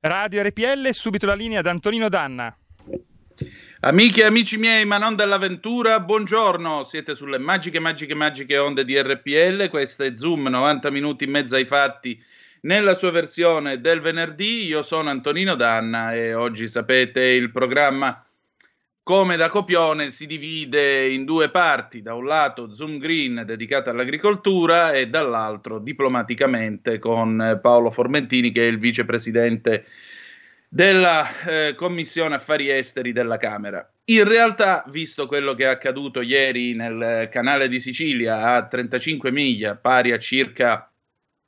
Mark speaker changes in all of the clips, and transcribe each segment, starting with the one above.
Speaker 1: Radio RPL, subito la linea ad Antonino Danna.
Speaker 2: Amiche e amici miei, ma non dell'avventura, buongiorno, siete sulle magiche, magiche, magiche onde di RPL, questo è Zoom, 90 minuti in mezzo ai fatti, nella sua versione del venerdì, io sono Antonino Danna e oggi sapete il programma come da copione si divide in due parti, da un lato Zoom Green dedicato all'agricoltura e dall'altro diplomaticamente con Paolo Formentini che è il vicepresidente della eh, Commissione Affari Esteri della Camera. In realtà, visto quello che è accaduto ieri nel canale di Sicilia a 35 miglia, pari a circa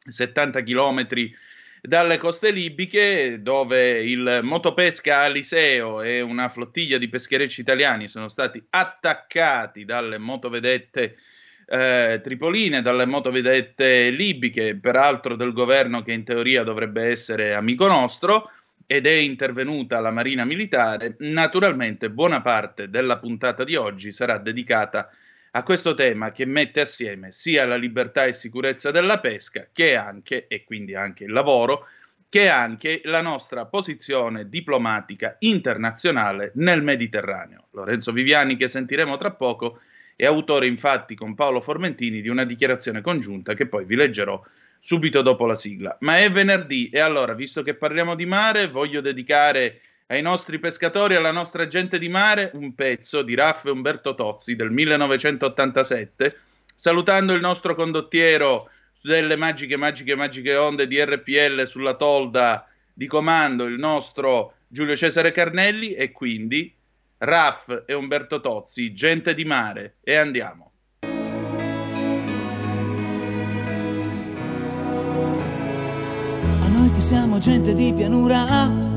Speaker 2: 70 chilometri dalle coste libiche, dove il motopesca Aliseo e una flottiglia di pescherecci italiani sono stati attaccati dalle motovedette eh, tripoline, dalle motovedette libiche, peraltro del governo che in teoria dovrebbe essere amico nostro, ed è intervenuta la Marina Militare. Naturalmente, buona parte della puntata di oggi sarà dedicata a questo tema che mette assieme sia la libertà e sicurezza della pesca che anche, e quindi anche il lavoro, che anche la nostra posizione diplomatica internazionale nel Mediterraneo. Lorenzo Viviani, che sentiremo tra poco, è autore infatti con Paolo Formentini di una dichiarazione congiunta che poi vi leggerò subito dopo la sigla. Ma è venerdì e allora, visto che parliamo di mare, voglio dedicare ai nostri pescatori e alla nostra gente di mare un pezzo di Raff e Umberto Tozzi del 1987, salutando il nostro condottiero delle magiche, magiche, magiche onde di RPL sulla tolda di comando, il nostro Giulio Cesare Carnelli e quindi Raff e Umberto Tozzi, gente di mare e andiamo.
Speaker 3: A noi che siamo gente di pianura,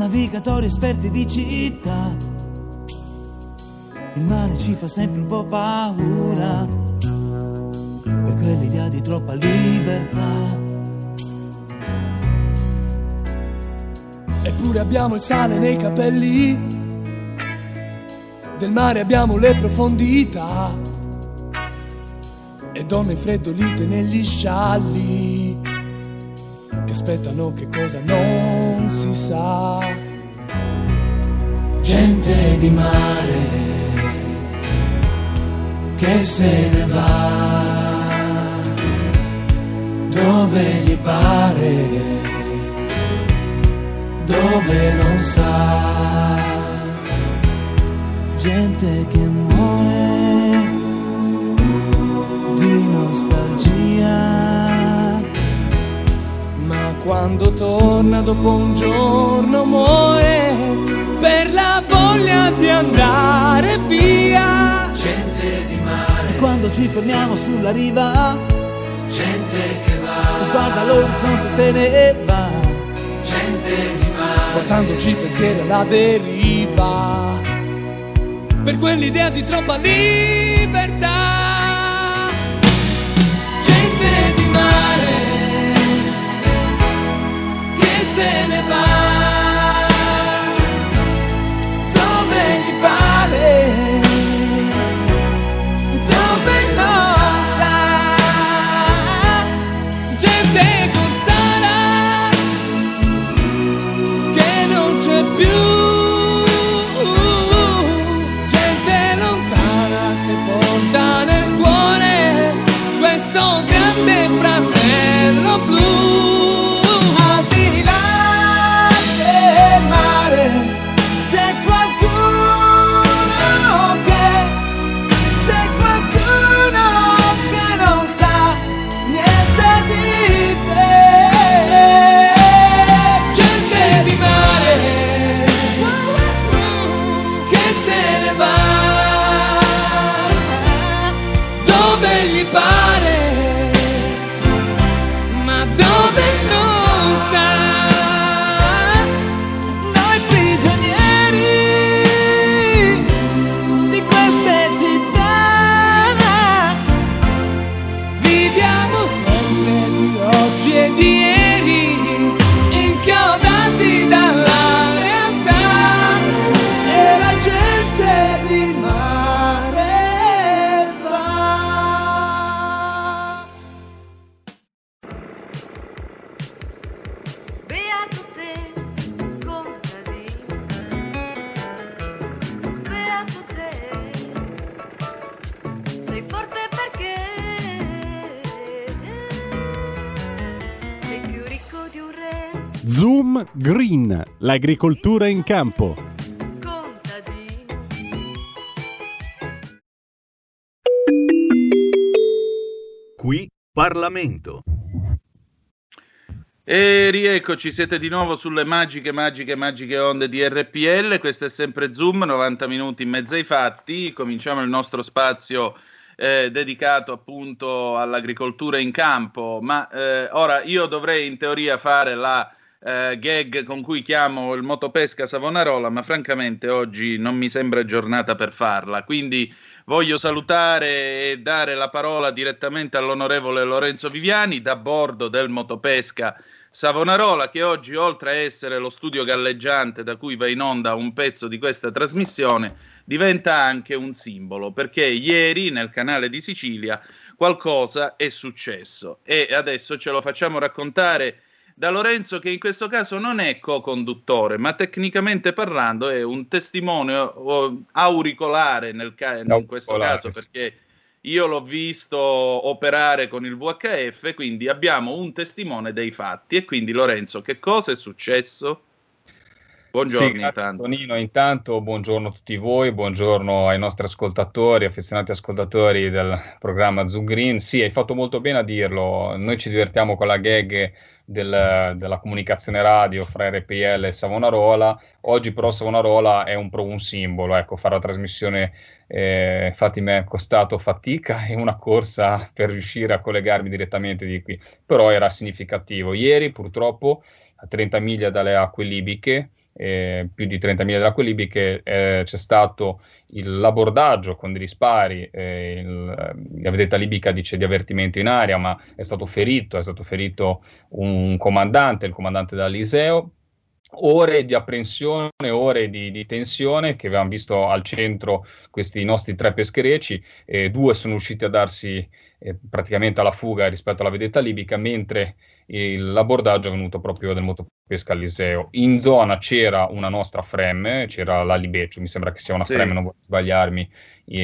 Speaker 3: navigatori esperti di città, il mare ci fa sempre un po' paura, per quell'idea di troppa libertà.
Speaker 4: Eppure abbiamo il sale nei capelli, del mare abbiamo le profondità. E donne freddolite negli scialli che aspettano che cosa non si sa.
Speaker 3: Gente di mare che se ne va dove gli pare, dove non sa. Gente che muore di nostalgia.
Speaker 4: Quando torna dopo un giorno muore per la voglia di andare via.
Speaker 3: Gente di mare. E quando ci fermiamo sulla riva, gente che va. Sguarda l'orizzonte se ne va. Gente di mare.
Speaker 4: portandoci pensieri alla deriva. Per quell'idea di troppa libertà.
Speaker 3: Se ne va.
Speaker 5: Green, l'agricoltura in campo.
Speaker 6: Qui Parlamento.
Speaker 2: E rieccoci, siete di nuovo sulle magiche, magiche, magiche onde di RPL. Questo è sempre Zoom, 90 minuti in mezzo ai fatti. Cominciamo il nostro spazio eh, dedicato appunto all'agricoltura in campo. Ma eh, ora io dovrei in teoria fare la eh, gag con cui chiamo il motopesca Savonarola, ma francamente oggi non mi sembra giornata per farla. Quindi voglio salutare e dare la parola direttamente all'onorevole Lorenzo Viviani da bordo del motopesca Savonarola che oggi oltre a essere lo studio galleggiante da cui va in onda un pezzo di questa trasmissione diventa anche un simbolo perché ieri nel canale di Sicilia qualcosa è successo e adesso ce lo facciamo raccontare da Lorenzo che in questo caso non è co-conduttore ma tecnicamente parlando è un testimone auricolare nel ca- in questo caso perché io l'ho visto operare con il VHF, quindi abbiamo un testimone dei fatti. E quindi Lorenzo, che cosa è successo?
Speaker 7: Buongiorno sì, intanto. Tonino, intanto buongiorno a tutti voi, buongiorno ai nostri ascoltatori, affezionati ascoltatori del programma Zoom Green. Sì, hai fatto molto bene a dirlo, noi ci divertiamo con la gag del, della comunicazione radio fra RPL e Savonarola. Oggi però Savonarola è un, un simbolo, ecco, fare la trasmissione eh, infatti mi è costato fatica e una corsa per riuscire a collegarmi direttamente di qui, però era significativo. Ieri purtroppo a 30 miglia dalle acque libiche, eh, più di 30 miglia dalle acque libiche, eh, c'è stato il, l'abordaggio con degli spari, eh, il, la vedetta libica dice di avvertimento in aria, ma è stato ferito, è stato ferito un comandante, il comandante dell'Aliseo, ore di apprensione, ore di, di, tensione che avevamo visto al centro questi nostri tre pescherecci, eh, due sono riusciti a darsi eh, praticamente alla fuga rispetto alla vedetta libica, mentre l'abordaggio è venuto proprio del motopesca al Liceo. In zona c'era una nostra fremme, c'era la Libeccio, mi sembra che sia una sì. fremme, non voglio sbagliarmi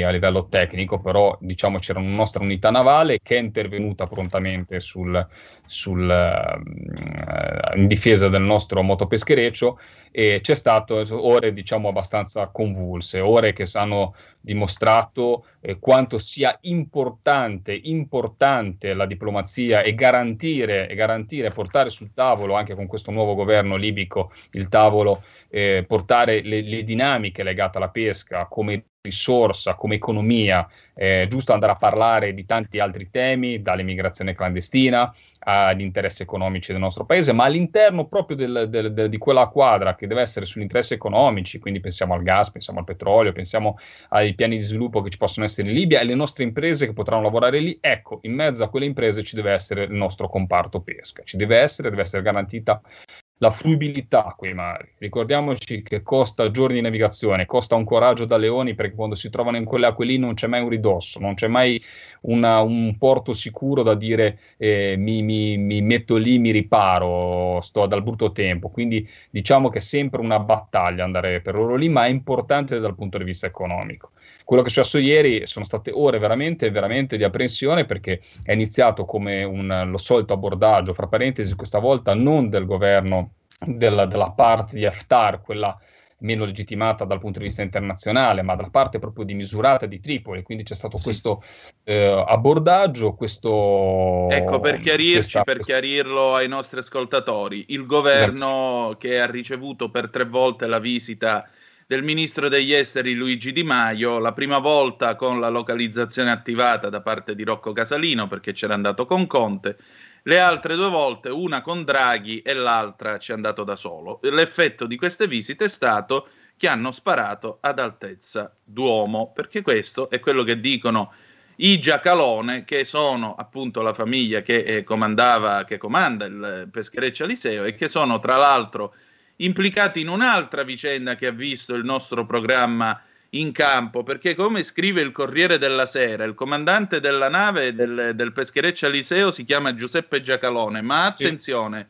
Speaker 7: a livello tecnico, però diciamo c'era una nostra unità navale che è intervenuta prontamente sul, sul, uh, in difesa del nostro motopeschereccio e c'è stato ore diciamo abbastanza convulse, ore che hanno dimostrato eh, quanto sia importante, importante la diplomazia e garantire, e garantire, portare sul tavolo anche con questo nuovo governo libico il tavolo, eh, portare le, le dinamiche legate alla pesca come risorsa, come economia, è giusto andare a parlare di tanti altri temi, dall'immigrazione clandestina agli interessi economici del nostro paese, ma all'interno proprio del, del, del, di quella quadra che deve essere sugli interessi economici, quindi pensiamo al gas, pensiamo al petrolio, pensiamo ai piani di sviluppo che ci possono essere in Libia e le nostre imprese che potranno lavorare lì, ecco, in mezzo a quelle imprese ci deve essere il nostro comparto pesca, ci deve essere, deve essere garantita la fruibilità a quei mari. Ricordiamoci che costa giorni di navigazione, costa un coraggio da leoni perché quando si trovano in quelle acque lì non c'è mai un ridosso, non c'è mai una, un porto sicuro da dire eh, mi, mi, mi, metto lì, mi riparo, sto dal brutto tempo. Quindi diciamo che è sempre una battaglia andare per loro lì, ma è importante dal punto di vista economico. Quello che è successo ieri sono state ore veramente, veramente di apprensione perché è iniziato come un, lo solito abbordaggio, fra parentesi, questa volta non del governo della, della parte di Haftar, quella meno legittimata dal punto di vista internazionale, ma dalla parte proprio di misurata di Tripoli. Quindi c'è stato sì. questo eh, abbordaggio, questo...
Speaker 2: Ecco, per chiarirci, questa, per chiarirlo ai nostri ascoltatori, il governo Grazie. che ha ricevuto per tre volte la visita del ministro degli esteri Luigi Di Maio, la prima volta con la localizzazione attivata da parte di Rocco Casalino perché c'era andato con Conte, le altre due volte, una con Draghi e l'altra ci è andato da solo. L'effetto di queste visite è stato che hanno sparato ad altezza d'uomo, perché questo è quello che dicono i Giacalone, che sono appunto la famiglia che, eh, comandava, che comanda il peschereccio Aliseo e che sono tra l'altro implicati in un'altra vicenda che ha visto il nostro programma in campo, perché come scrive il Corriere della Sera, il comandante della nave del, del peschereccio Aliseo si chiama Giuseppe Giacalone, ma attenzione,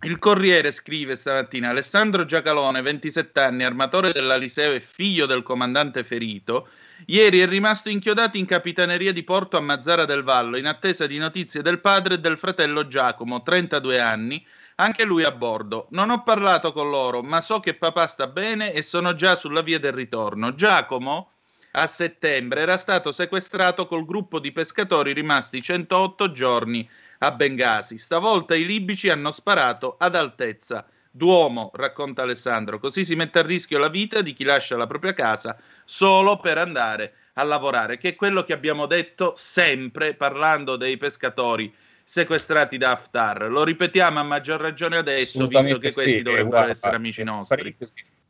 Speaker 2: sì. il Corriere scrive stamattina Alessandro Giacalone, 27 anni, armatore dell'Aliseo e figlio del comandante ferito, ieri è rimasto inchiodato in capitaneria di porto a Mazzara del Vallo in attesa di notizie del padre e del fratello Giacomo, 32 anni, anche lui a bordo. Non ho parlato con loro, ma so che papà sta bene e sono già sulla via del ritorno. Giacomo a settembre era stato sequestrato col gruppo di pescatori rimasti 108 giorni a Bengasi. Stavolta i libici hanno sparato ad altezza Duomo, racconta Alessandro. Così si mette a rischio la vita di chi lascia la propria casa solo per andare a lavorare, che è quello che abbiamo detto sempre parlando dei pescatori sequestrati da Haftar. Lo ripetiamo a maggior ragione adesso, visto che questi sì, dovrebbero guarda, essere amici nostri.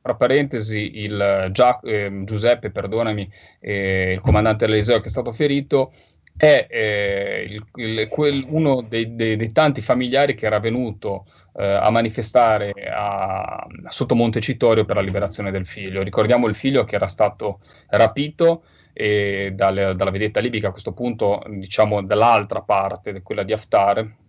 Speaker 7: Tra parentesi, il Gia- eh, Giuseppe, perdonami, eh, il comandante Eliseo che è stato ferito, è eh, il, il, quel, uno dei, dei, dei, tanti familiari che era venuto eh, a manifestare a, sotto Montecitorio per la liberazione del figlio. Ricordiamo il figlio che era stato rapito e dalle, dalla vedetta libica a questo punto, diciamo dall'altra parte, quella di Haftar,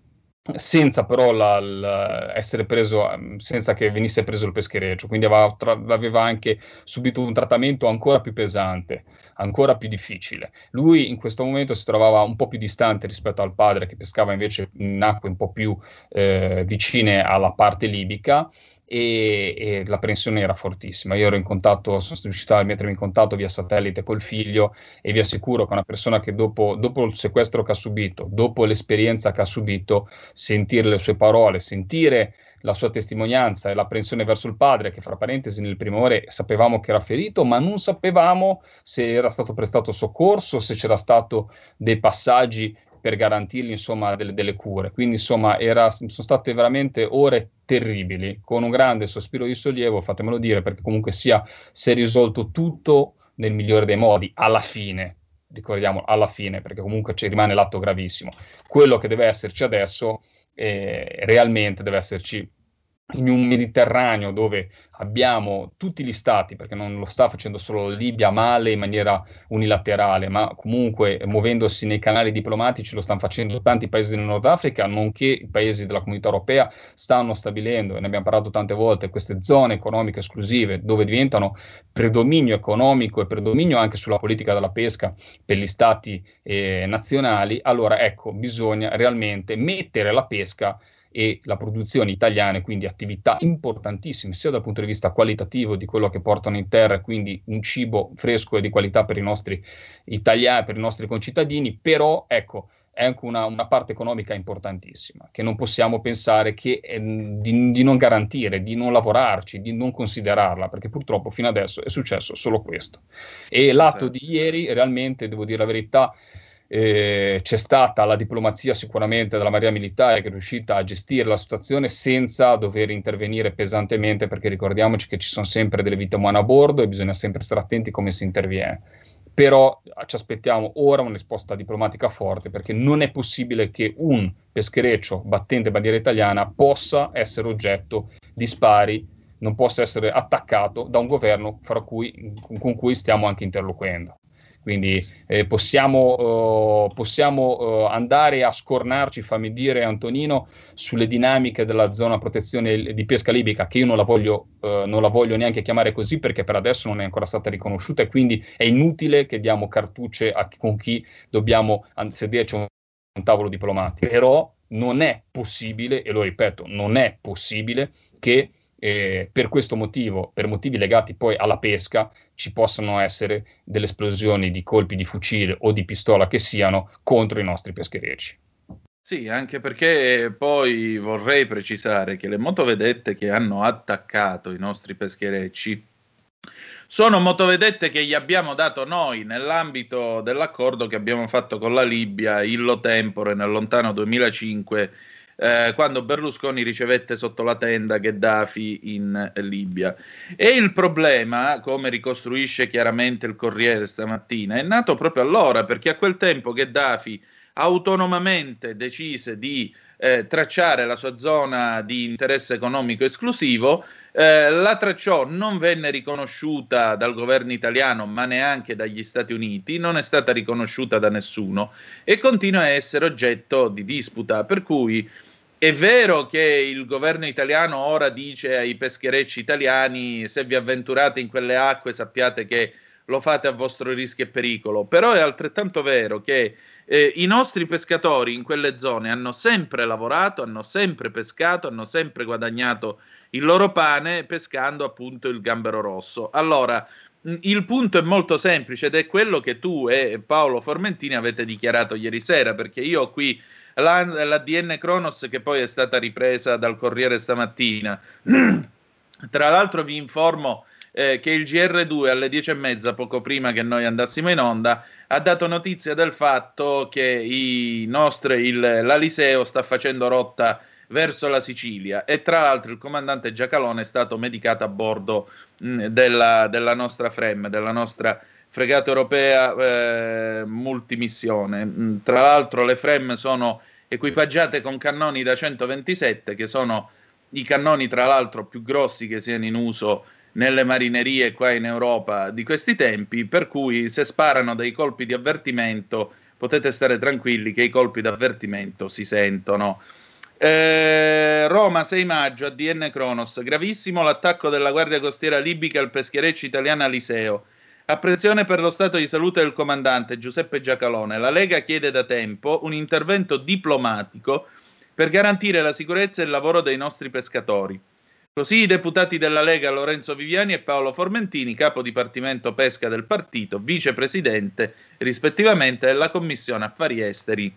Speaker 7: senza però la, la essere preso, senza che venisse preso il peschereccio, quindi aveva, tra, aveva, anche subito un trattamento ancora più pesante, ancora più difficile. Lui in questo momento si trovava un po' più distante rispetto al padre che pescava invece in acque un po' più eh, vicine alla parte libica e, e, la pressione era fortissima. Io ero in contatto, sono riuscito a mettermi in contatto via satellite col figlio e vi assicuro che una persona che dopo, dopo il sequestro che ha subito, dopo l'esperienza che ha subito, sentire le sue parole, sentire la sua testimonianza e l'apprensione verso il padre, che fra parentesi nelle prime ore sapevamo che era ferito, ma non sapevamo se era stato prestato soccorso, se c'era stato dei passaggi per garantirgli insomma delle, delle cure. Quindi insomma era, sono state veramente ore terribili, con un grande sospiro di sollievo, fatemelo dire, perché comunque sia si è risolto tutto nel migliore dei modi, alla fine, ricordiamo alla fine, perché comunque ci rimane l'atto gravissimo. Quello che deve esserci adesso eh, realmente deve esserci in un Mediterraneo dove abbiamo tutti gli stati, perché non lo sta facendo solo Libia male in maniera unilaterale, ma comunque muovendosi nei canali diplomatici lo stanno facendo tanti paesi del Nord Africa, nonché i paesi della comunità europea stanno stabilendo, e ne abbiamo parlato tante volte, queste zone economiche esclusive dove diventano predominio economico e predominio anche sulla politica della pesca per gli stati eh, nazionali, allora ecco, bisogna realmente mettere la pesca e la produzione italiana, quindi attività importantissime sia dal punto di vista qualitativo di quello che portano in terra, quindi un cibo fresco e di qualità per i nostri italiani, per i nostri concittadini, però ecco, è anche una, una, parte economica importantissima, che non possiamo pensare che, eh, di, di, non garantire, di non lavorarci, di non considerarla, perché purtroppo fino adesso è successo solo questo. E l'atto sì. di ieri, realmente, devo dire la verità, eh, c'è stata la diplomazia sicuramente della Marina Militare che è riuscita a gestire la situazione senza dover intervenire pesantemente perché ricordiamoci che ci sono sempre delle vite umane a bordo e bisogna sempre stare attenti come si interviene. Però ci aspettiamo ora una risposta diplomatica forte perché non è possibile che un peschereccio battente bandiera italiana possa essere oggetto di spari, non possa essere attaccato da un governo cui, con cui stiamo anche interloquendo. Quindi eh, possiamo, uh, possiamo uh, andare a scornarci, fammi dire Antonino, sulle dinamiche della zona protezione di pesca libica, che io non la, voglio, uh, non la voglio neanche chiamare così perché per adesso non è ancora stata riconosciuta e quindi è inutile che diamo cartucce a, con chi dobbiamo sederci a un tavolo diplomatico. Però non è possibile, e lo ripeto, non è possibile che eh, per questo motivo, per motivi legati poi alla pesca, ci possano essere delle esplosioni di colpi di fucile o di pistola che siano contro i nostri pescherecci.
Speaker 2: Sì, anche perché poi vorrei precisare che le motovedette che hanno attaccato i nostri pescherecci sono motovedette che gli abbiamo dato noi nell'ambito dell'accordo che abbiamo fatto con la Libia illo tempore nel lontano 2005 eh, quando Berlusconi ricevette sotto la tenda Gheddafi in Libia. E il problema, come ricostruisce chiaramente il Corriere stamattina, è nato proprio allora, perché a quel tempo Gheddafi autonomamente decise di eh, tracciare la sua zona di interesse economico esclusivo, eh, la tracciò, non venne riconosciuta dal governo italiano, ma neanche dagli Stati Uniti, non è stata riconosciuta da nessuno e continua a essere oggetto di disputa, per cui è vero che il governo italiano ora dice ai pescherecci italiani se vi avventurate in quelle acque sappiate che lo fate a vostro rischio e pericolo, però è altrettanto vero che eh, i nostri pescatori in quelle zone hanno sempre lavorato, hanno sempre pescato, hanno sempre guadagnato il loro pane pescando appunto il gambero rosso. Allora, il punto è molto semplice ed è quello che tu e Paolo Formentini avete dichiarato ieri sera, perché io qui la, la DN Kronos che poi è stata ripresa dal Corriere stamattina. Tra l'altro vi informo eh, che il GR2 alle 10 e mezza, poco prima che noi andassimo in onda, ha dato notizia del fatto che nostri, il, l'Aliseo sta facendo rotta verso la Sicilia e tra l'altro il comandante Giacalone è stato medicato a bordo mh, della, della, nostra FREM, della nostra fregata europea eh, multimissione. Mh, tra l'altro le FREM sono equipaggiate con cannoni da 127 che sono i cannoni tra l'altro più grossi che siano in uso nelle marinerie qua in Europa di questi tempi, per cui se sparano dei colpi di avvertimento potete stare tranquilli che i colpi di avvertimento si sentono. Eh, Roma 6 maggio a DN Kronos, gravissimo l'attacco della Guardia Costiera libica al peschereccio italiano Aliseo. Apprensione per lo stato di salute del comandante Giuseppe Giacalone. La Lega chiede da tempo un intervento diplomatico per garantire la sicurezza e il lavoro dei nostri pescatori. Così i deputati della Lega Lorenzo Viviani e Paolo Formentini, capo dipartimento pesca del partito, vicepresidente rispettivamente della Commissione Affari Esteri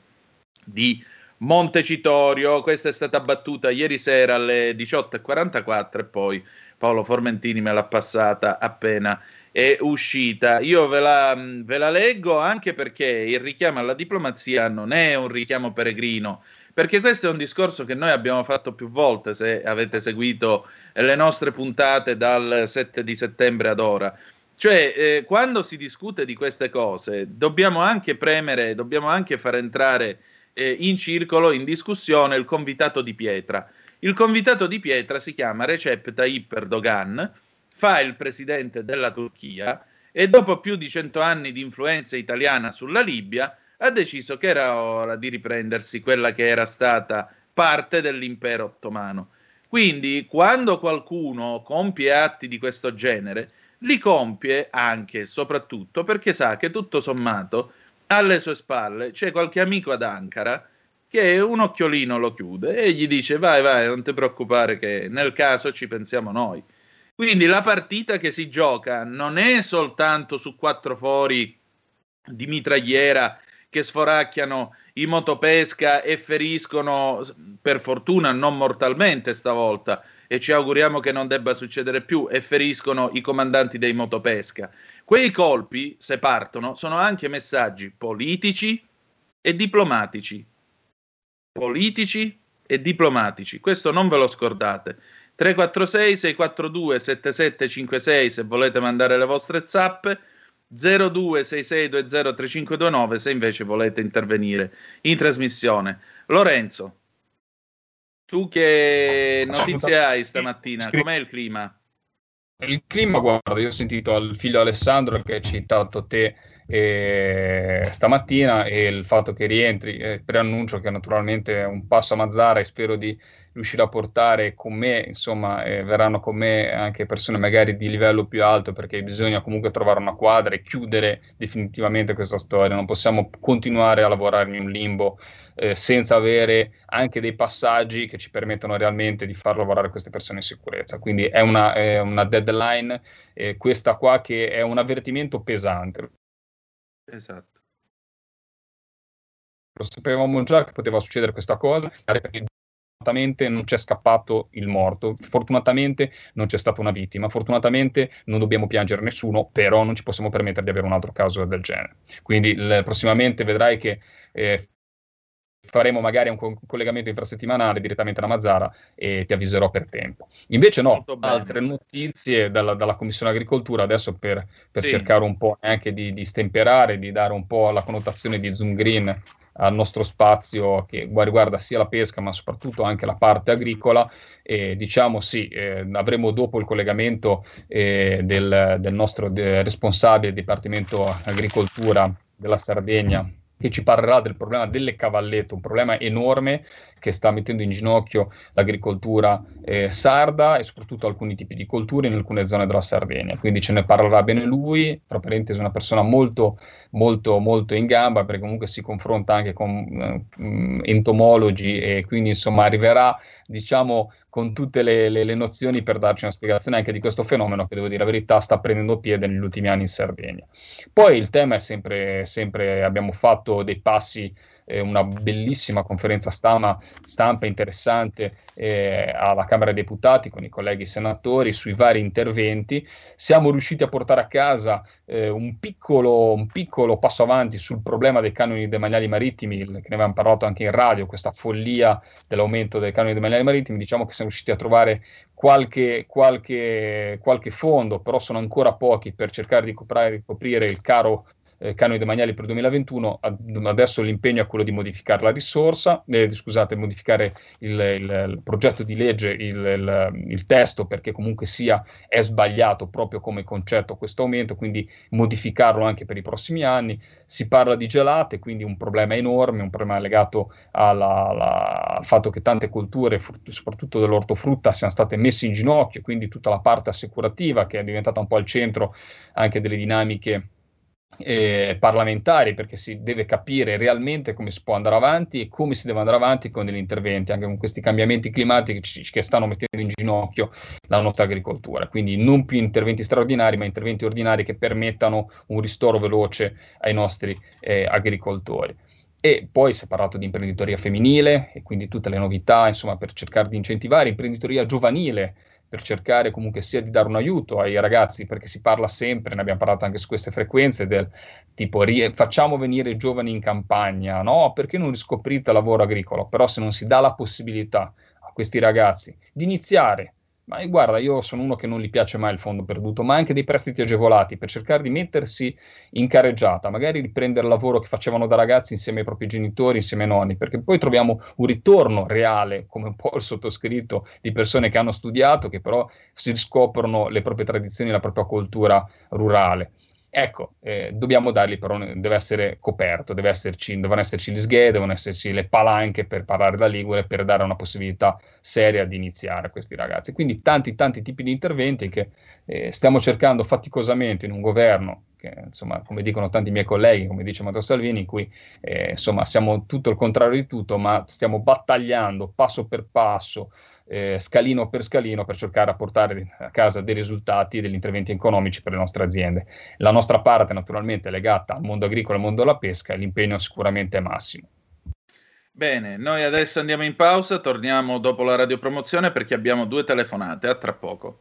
Speaker 2: di Montecitorio. Questa è stata battuta ieri sera alle 18.44 e poi Paolo Formentini me l'ha passata appena è uscita. Io ve la, ve la leggo anche perché il richiamo alla diplomazia non è un richiamo peregrino perché questo è un discorso che noi abbiamo fatto più volte, se avete seguito le nostre puntate dal 7 di settembre ad ora. Cioè, eh, quando si discute di queste cose, dobbiamo anche premere, dobbiamo anche far entrare eh, in circolo, in discussione, il convitato di pietra. Il convitato di pietra si chiama Recep Tayyip Erdogan, fa il presidente della Turchia e dopo più di cento anni di influenza italiana sulla Libia ha deciso che era ora di riprendersi quella che era stata parte dell'impero ottomano. Quindi, quando qualcuno compie atti di questo genere, li compie anche e soprattutto perché sa che tutto sommato alle sue spalle c'è qualche amico ad Ankara che un occhiolino lo chiude e gli dice vai vai non ti preoccupare che nel caso ci pensiamo noi. Quindi la partita che si gioca non è soltanto su quattro fori di mitragliera che sforacchiano i motopesca e feriscono, per fortuna non mortalmente stavolta, e ci auguriamo che non debba succedere più, e feriscono i comandanti dei motopesca. Quei colpi, se partono, sono anche messaggi politici e diplomatici. Politici e diplomatici. Questo non ve lo scordate. 346 642 7756 se volete mandare le vostre zappe 0266203529 se invece volete intervenire in trasmissione. Lorenzo, tu che notizie hai stamattina? Com'è il clima?
Speaker 7: Il clima, guarda, io ho sentito al figlio Alessandro che hai citato te eh, stamattina e il fatto che rientri, eh, preannuncio che naturalmente è un passo a Mazzara e spero di riuscire a portare con me, insomma, eh, verranno con me anche persone magari di livello più alto perché bisogna comunque trovare una quadra e chiudere definitivamente questa storia. Non possiamo continuare a lavorare in un limbo eh, senza avere anche dei passaggi che ci permettano realmente di far lavorare queste persone in sicurezza. Quindi è una, è una deadline, eh, questa qua che è un avvertimento pesante.
Speaker 2: Esatto
Speaker 7: lo sapevamo già che poteva succedere questa cosa, perché fortunatamente non c'è scappato il morto, fortunatamente non c'è stata una vittima, fortunatamente non dobbiamo piangere nessuno, però non ci possiamo permettere di avere un altro caso del genere. Quindi l- prossimamente vedrai che eh, faremo magari un co- collegamento infrasettimanale direttamente da Mazzara e ti avviserò per tempo. Invece no, altre notizie dalla, dalla, Commissione Agricoltura, adesso per, per sì. cercare un po' anche di, di stemperare, di dare un po' la connotazione di Zoom Green al nostro spazio che riguarda sia la pesca ma soprattutto anche la parte agricola e diciamo sì, eh, avremo dopo il collegamento eh, del, del, nostro de- responsabile del Dipartimento Agricoltura della Sardegna che ci parlerà del problema delle cavallette, un problema enorme che sta mettendo in ginocchio l'agricoltura eh, sarda e soprattutto alcuni tipi di colture in alcune zone della Sardegna. Quindi ce ne parlerà bene lui, tra parentesi una persona molto, molto, molto in gamba perché comunque si confronta anche con eh, entomologi e quindi insomma arriverà diciamo con tutte le, le, le, nozioni per darci una spiegazione anche di questo fenomeno che, devo dire la verità, sta prendendo piede negli ultimi anni in Sardegna. Poi il tema è sempre, sempre abbiamo fatto dei passi eh, una bellissima conferenza stampa, stampa interessante eh, alla Camera dei Deputati con i colleghi senatori sui vari interventi. Siamo riusciti a portare a casa eh, un, piccolo, un, piccolo, passo avanti sul problema dei canoni demaniali marittimi, che ne avevamo parlato anche in radio, questa follia dell'aumento dei canoni demaniali marittimi. Diciamo che siamo riusciti a trovare qualche, qualche, qualche fondo, però sono ancora pochi per cercare di coprire, coprire il caro eh, canoni demaniali per 2021, adesso l'impegno è quello di modificare la risorsa, eh, scusate, modificare il, il, il, progetto di legge, il, il, testo, perché comunque sia è sbagliato proprio come concetto questo aumento, quindi modificarlo anche per i prossimi anni. Si parla di gelate, quindi un problema enorme, un problema legato alla, alla, al fatto che tante colture, soprattutto dell'ortofrutta, siano state messe in ginocchio, quindi tutta la parte assicurativa che è diventata un po' al centro anche delle dinamiche eh, parlamentari perché si deve capire realmente come si può andare avanti e come si deve andare avanti con degli interventi, anche con questi cambiamenti climatici che stanno mettendo in ginocchio la nostra agricoltura. Quindi non più interventi straordinari, ma interventi ordinari che permettano un ristoro veloce ai nostri eh, agricoltori. E poi si è parlato di imprenditoria femminile e quindi tutte le novità, insomma, per cercare di incentivare imprenditoria giovanile per cercare comunque sia di dare un aiuto ai ragazzi, perché si parla sempre, ne abbiamo parlato anche su queste frequenze, del tipo facciamo venire i giovani in campagna, no? Perché non riscoprite lavoro agricolo? Però se non si dà la possibilità a questi ragazzi di iniziare ma guarda, io sono uno che non gli piace mai il fondo perduto, ma anche dei prestiti agevolati per cercare di mettersi in carreggiata, magari riprendere il lavoro che facevano da ragazzi insieme ai propri genitori, insieme ai nonni, perché poi troviamo un ritorno reale, come un po' il sottoscritto, di persone che hanno studiato, che però si riscoprono le proprie tradizioni, la propria cultura rurale. Ecco, eh, dobbiamo dargli però, deve essere coperto, deve esserci, devono esserci gli sghe, devono esserci le palanche per parlare da Ligure, per dare una possibilità seria di iniziare a questi ragazzi. Quindi tanti, tanti tipi di interventi che eh, stiamo cercando faticosamente in un governo che, insomma, come dicono tanti miei colleghi, come dice Matteo Salvini, in cui eh, insomma, siamo tutto il contrario di tutto, ma stiamo battagliando passo per passo eh, scalino per scalino per cercare di portare a casa dei risultati degli interventi economici per le nostre aziende. La nostra parte naturalmente è legata al mondo agricolo e al mondo della pesca e l'impegno sicuramente è massimo.
Speaker 2: Bene, noi adesso andiamo in pausa, torniamo dopo la radiopromozione perché abbiamo due telefonate, a tra poco.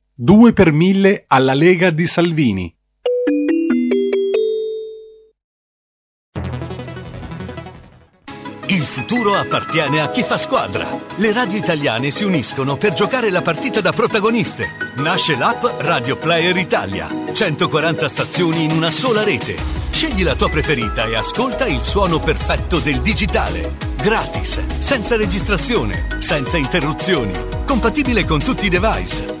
Speaker 8: 2 per 1000 alla Lega di Salvini.
Speaker 9: Il futuro appartiene a chi fa squadra. Le radio italiane si uniscono per giocare la partita da protagoniste. Nasce l'app Radio Player Italia. 140 stazioni in una sola rete. Scegli la tua preferita e ascolta il suono perfetto del digitale. Gratis, senza registrazione, senza interruzioni. Compatibile con tutti i device.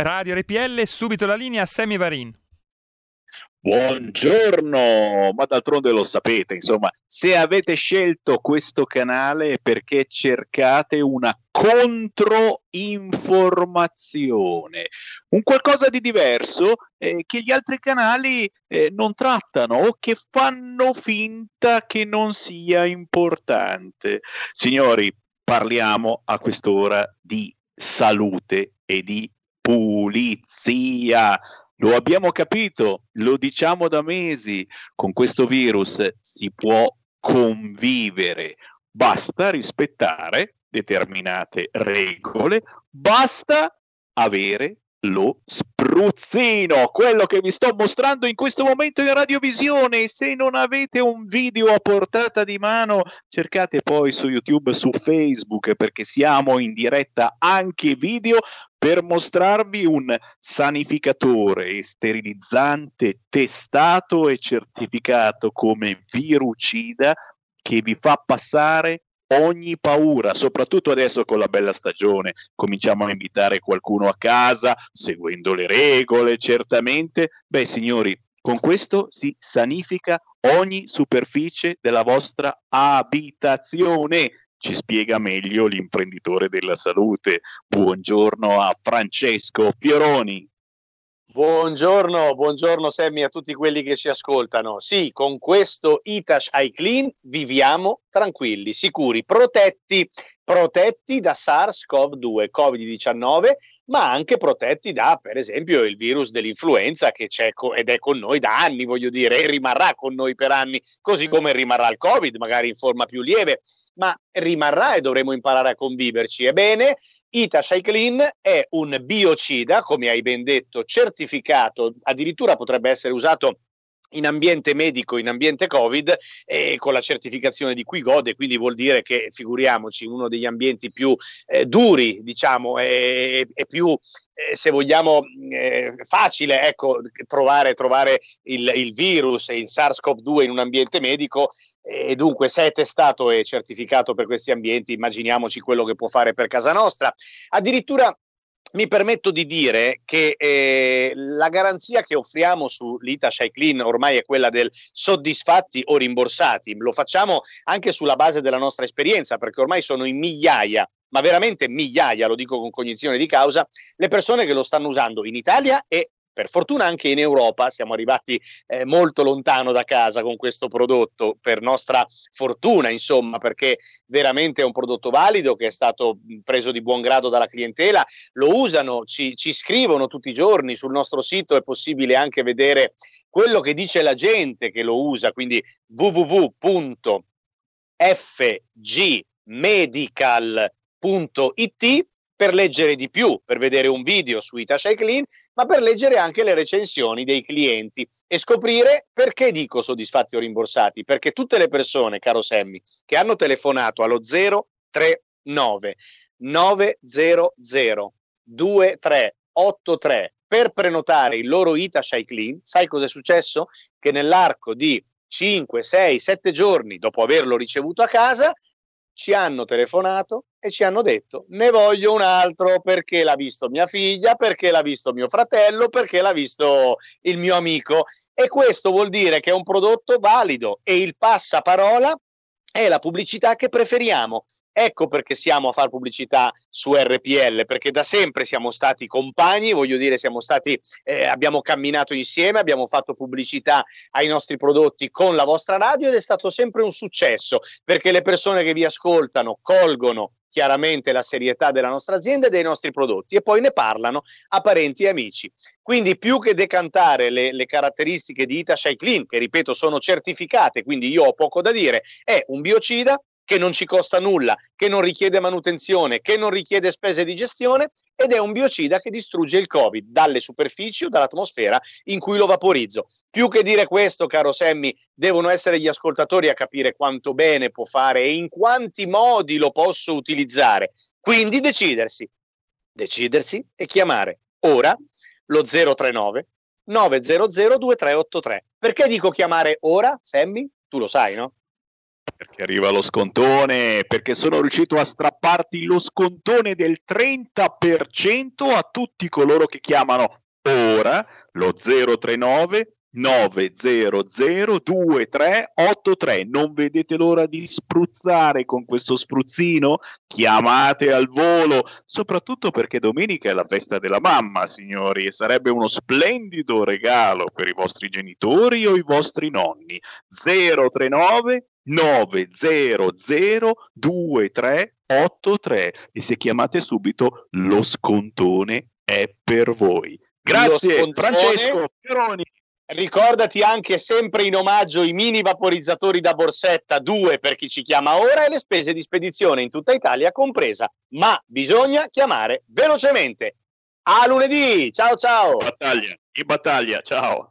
Speaker 1: Radio RPL, subito la linea a Semi Varin.
Speaker 10: Buongiorno, ma d'altronde lo sapete, insomma, se avete scelto questo canale è perché cercate una controinformazione, un qualcosa di diverso eh, che gli altri canali eh, non trattano o che fanno finta che non sia importante. Signori, parliamo a quest'ora di salute e di pulizia. Lo abbiamo capito, lo diciamo da mesi, con questo virus si può convivere, basta rispettare determinate regole, basta avere lo spruzzino, quello che vi sto mostrando in questo momento in radiovisione. Se non avete un video a portata di mano, cercate poi su YouTube, su Facebook, perché siamo in diretta anche video per mostrarvi un sanificatore e sterilizzante testato e certificato come virucida che vi fa passare ogni paura, soprattutto adesso con la bella stagione. Cominciamo a invitare qualcuno a casa, seguendo le regole, certamente. Beh, signori, con questo si sanifica ogni superficie della vostra abitazione. Ci spiega meglio l'imprenditore della salute. Buongiorno a Francesco Fioroni.
Speaker 11: Buongiorno, buongiorno Sammy a tutti quelli che ci ascoltano. Sì, con questo Itash iClean viviamo tranquilli, sicuri, protetti, protetti da SARS-CoV-2, Covid-19, ma anche protetti da, per esempio, il virus dell'influenza che c'è co- ed è con noi da anni, voglio dire, e rimarrà con noi per anni, così come rimarrà il Covid, magari in forma più lieve ma rimarrà e dovremo imparare a conviverci. Ebbene, Ita Cyclin è un biocida, come hai ben detto, certificato, addirittura potrebbe essere usato in ambiente medico, in ambiente Covid, e con la certificazione di cui gode, quindi vuol dire che, figuriamoci, uno degli ambienti più eh, duri, diciamo, e, e più, eh, se vogliamo, eh, facile, ecco, trovare, trovare il, il, virus e il SARS-CoV-2 in un ambiente medico, e dunque se è testato e certificato per questi ambienti, immaginiamoci quello che può fare per casa nostra. Addirittura mi permetto di dire che eh, la garanzia che offriamo su Lita Shy Clean ormai è quella del soddisfatti o rimborsati. Lo facciamo anche sulla base della nostra esperienza, perché ormai sono in migliaia, ma veramente migliaia, lo dico con cognizione di causa, le persone che lo stanno usando in Italia e per fortuna anche in Europa siamo arrivati eh, molto lontano da casa con questo prodotto, per nostra fortuna, insomma, perché veramente è un prodotto valido che è stato preso di buon grado dalla clientela, lo usano, ci, ci scrivono tutti i giorni sul nostro sito, è possibile anche vedere quello che dice la gente che lo usa, quindi www.fgmedical.it per leggere di più, per vedere un video su Itasha Clean, ma per leggere anche le recensioni dei clienti e scoprire perché dico soddisfatti o rimborsati. Perché tutte le persone, caro Sammy, che hanno telefonato allo 039 900 2383 per prenotare il loro Itasha Clean, sai cosa è successo? Che nell'arco di 5, 6, 7 giorni dopo averlo ricevuto a casa ci hanno telefonato e ci hanno detto ne voglio un altro perché l'ha visto mia figlia, perché l'ha visto mio fratello, perché l'ha visto il mio amico e questo vuol dire che è un prodotto valido e il passaparola è la pubblicità che preferiamo Ecco perché siamo a fare pubblicità su RPL, perché da sempre siamo stati compagni, voglio dire, siamo stati, eh, abbiamo camminato insieme, abbiamo fatto pubblicità ai nostri prodotti con la vostra radio ed è stato sempre un successo, perché le persone che vi ascoltano colgono chiaramente la serietà della nostra azienda e dei nostri prodotti e poi ne parlano a parenti e amici. Quindi più che decantare le, le caratteristiche di Ita Clean, che ripeto sono certificate, quindi io ho poco da dire, è un biocida che non ci costa nulla, che non richiede manutenzione, che non richiede spese di gestione ed è un biocida che distrugge il Covid dalle superfici o dall'atmosfera in cui lo vaporizzo. Più che dire questo, caro Semmi, devono essere gli ascoltatori a capire quanto bene può fare e in quanti modi lo posso utilizzare. Quindi decidersi, decidersi e chiamare ora lo 039 900 2383. Perché dico chiamare ora, Semmi? Tu lo sai, no?
Speaker 10: Perché arriva lo scontone, perché sono riuscito a strapparti lo scontone del 30% a tutti coloro che chiamano ora lo 039 9002383. Non vedete l'ora di spruzzare con questo spruzzino? Chiamate al volo, soprattutto perché domenica è la festa della mamma, signori, e sarebbe uno splendido regalo per i vostri genitori o i vostri nonni. 039 900 2383 e se chiamate subito lo scontone è per voi. Grazie Francesco Pieroni.
Speaker 11: Ricordati anche sempre in omaggio i mini vaporizzatori da borsetta, due per chi ci chiama ora e le spese di spedizione in tutta Italia compresa. Ma bisogna chiamare velocemente. A lunedì, ciao ciao.
Speaker 10: Battaglia, in battaglia, ciao.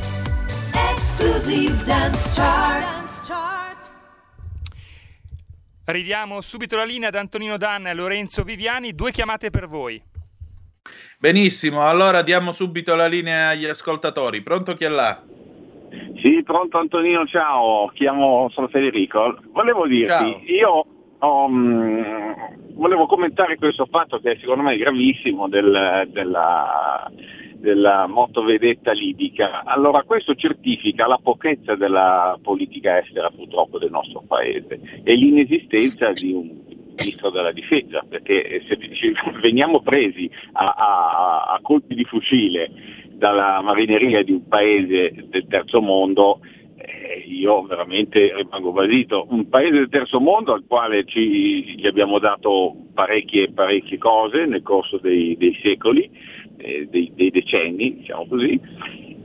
Speaker 12: Exclusive Dance Chart.
Speaker 1: Ridiamo subito la linea ad Antonino Danna e Lorenzo Viviani, due chiamate per voi.
Speaker 2: Benissimo, allora diamo subito la linea agli ascoltatori. Pronto chi è là?
Speaker 13: Sì, pronto Antonino, ciao, chiamo, sono Federico. Volevo dirti, ciao. io um, volevo commentare questo fatto che secondo me è gravissimo del, della della motovedetta libica. Allora questo certifica la pochezza della politica estera purtroppo del nostro paese e l'inesistenza di un ministro della difesa, perché se veniamo presi a, a, a colpi di fucile dalla marineria di un paese del terzo mondo, eh, io veramente rimango basito. Un paese del terzo mondo al quale ci, gli abbiamo dato parecchie, parecchie cose nel corso dei, dei secoli, eh, dei, dei, decenni, diciamo così,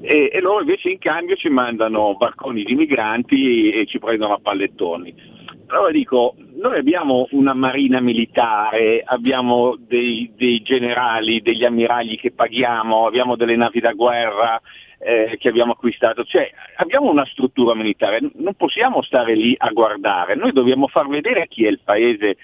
Speaker 13: e, e, loro invece in cambio ci mandano barconi di migranti e, e ci prendono a pallettoni. Allora dico, noi abbiamo una marina militare, abbiamo dei, dei generali, degli ammiragli che paghiamo, abbiamo delle navi da guerra, eh, che abbiamo acquistato, cioè abbiamo una struttura militare, non possiamo stare lì a guardare, noi dobbiamo far vedere chi è il paese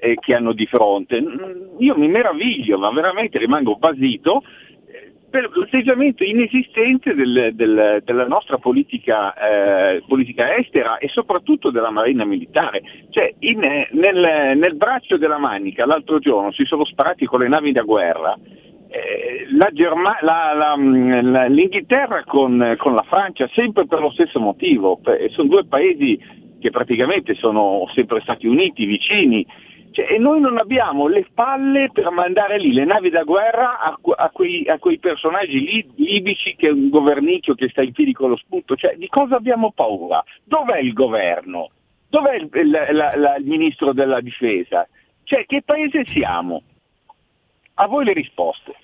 Speaker 13: eh, che hanno di fronte. Mm, io mi meraviglio, ma veramente rimango basito eh, per l'atteggiamento inesistente del, del, della nostra politica, eh, politica, estera e soprattutto della marina militare. Cioè, in, nel, nel, braccio della Manica l'altro giorno si sono sparati con le navi da guerra. Eh, la Germa- la, la, mm, L'Inghilterra con, con, la Francia sempre per lo stesso motivo, sono due paesi che praticamente sono sempre stati uniti, vicini, cioè, e noi non abbiamo le palle per mandare lì le navi da guerra a, a, quei, a quei, personaggi lì, libici che è un governicchio che sta in piedi con lo spunto. Cioè, di cosa abbiamo paura? Dov'è il governo? Dov'è il, il, la, la, il ministro della difesa? Cioè, che paese siamo? A voi le risposte.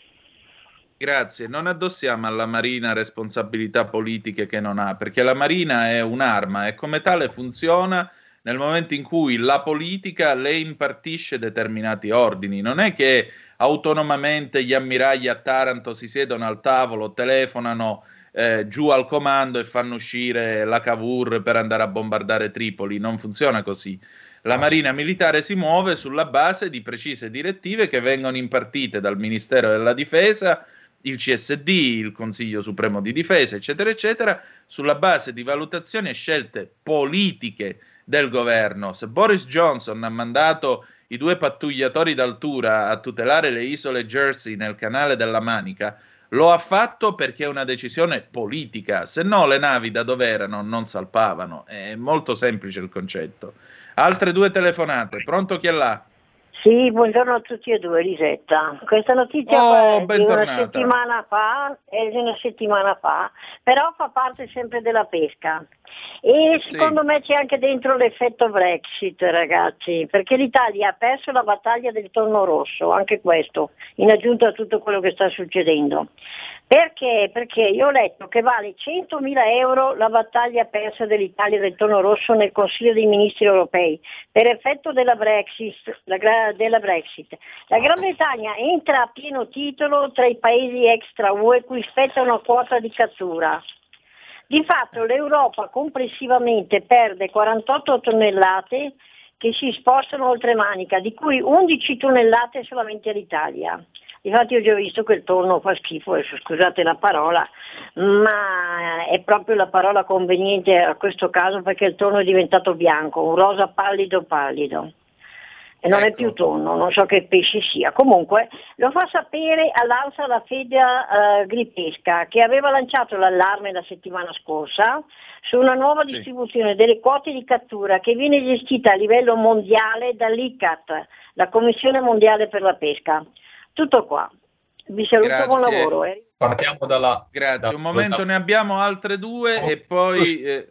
Speaker 2: Grazie, non addossiamo alla Marina responsabilità politiche che non ha, perché la Marina è un'arma e come tale funziona nel momento in cui la politica le impartisce determinati ordini. Non è che autonomamente gli ammiragli a Taranto si siedono al tavolo, telefonano eh, giù al comando e fanno uscire la Cavour per andare a bombardare Tripoli. Non funziona così. La Marina Militare si muove sulla base di precise direttive che vengono impartite dal Ministero della Difesa, il CSD, il Consiglio Supremo di Difesa, eccetera, eccetera, sulla base di valutazioni e scelte politiche del governo. Se Boris Johnson ha mandato i due pattugliatori d'altura a tutelare le isole Jersey nel canale della Manica, lo ha fatto perché è una decisione politica, se no le navi da dove erano non salpavano. È molto semplice il concetto. Altre due telefonate, pronto chi è là?
Speaker 14: Sì, buongiorno a tutti e due, Lisetta. Questa notizia oh, è di una settimana fa, è di una settimana fa, però fa parte sempre della pesca. E secondo sì. me c'è anche dentro l'effetto Brexit, ragazzi, perché l'Italia ha perso la battaglia del tonno rosso, anche questo, in aggiunta a tutto quello che sta succedendo. Perché? Perché io ho letto che vale 100.000 euro la battaglia persa dell'Italia del tono rosso nel Consiglio dei Ministri europei per effetto della Brexit. La, della Brexit. la Gran Bretagna entra a pieno titolo tra i paesi extra UE cui spetta una quota di cattura. Di fatto l'Europa complessivamente perde 48 tonnellate che si spostano oltre Manica, di cui 11 tonnellate solamente all'Italia. Infatti ho già visto che il tonno fa schifo, scusate la parola, ma è proprio la parola conveniente a questo caso perché il tonno è diventato bianco, un rosa pallido pallido. E non ecco. è più tonno, non so che pesce sia. Comunque lo fa sapere all'Alsa la Fedia uh, Gripesca che aveva lanciato l'allarme la settimana scorsa su una nuova sì. distribuzione delle quote di cattura che viene gestita a livello mondiale dall'ICAT, la Commissione Mondiale per la Pesca. Tutto qua. Vi saluto, Grazie. buon lavoro. Eh.
Speaker 7: Partiamo dalla...
Speaker 2: Grazie, da, un momento da... ne abbiamo altre due oh. e poi... Eh,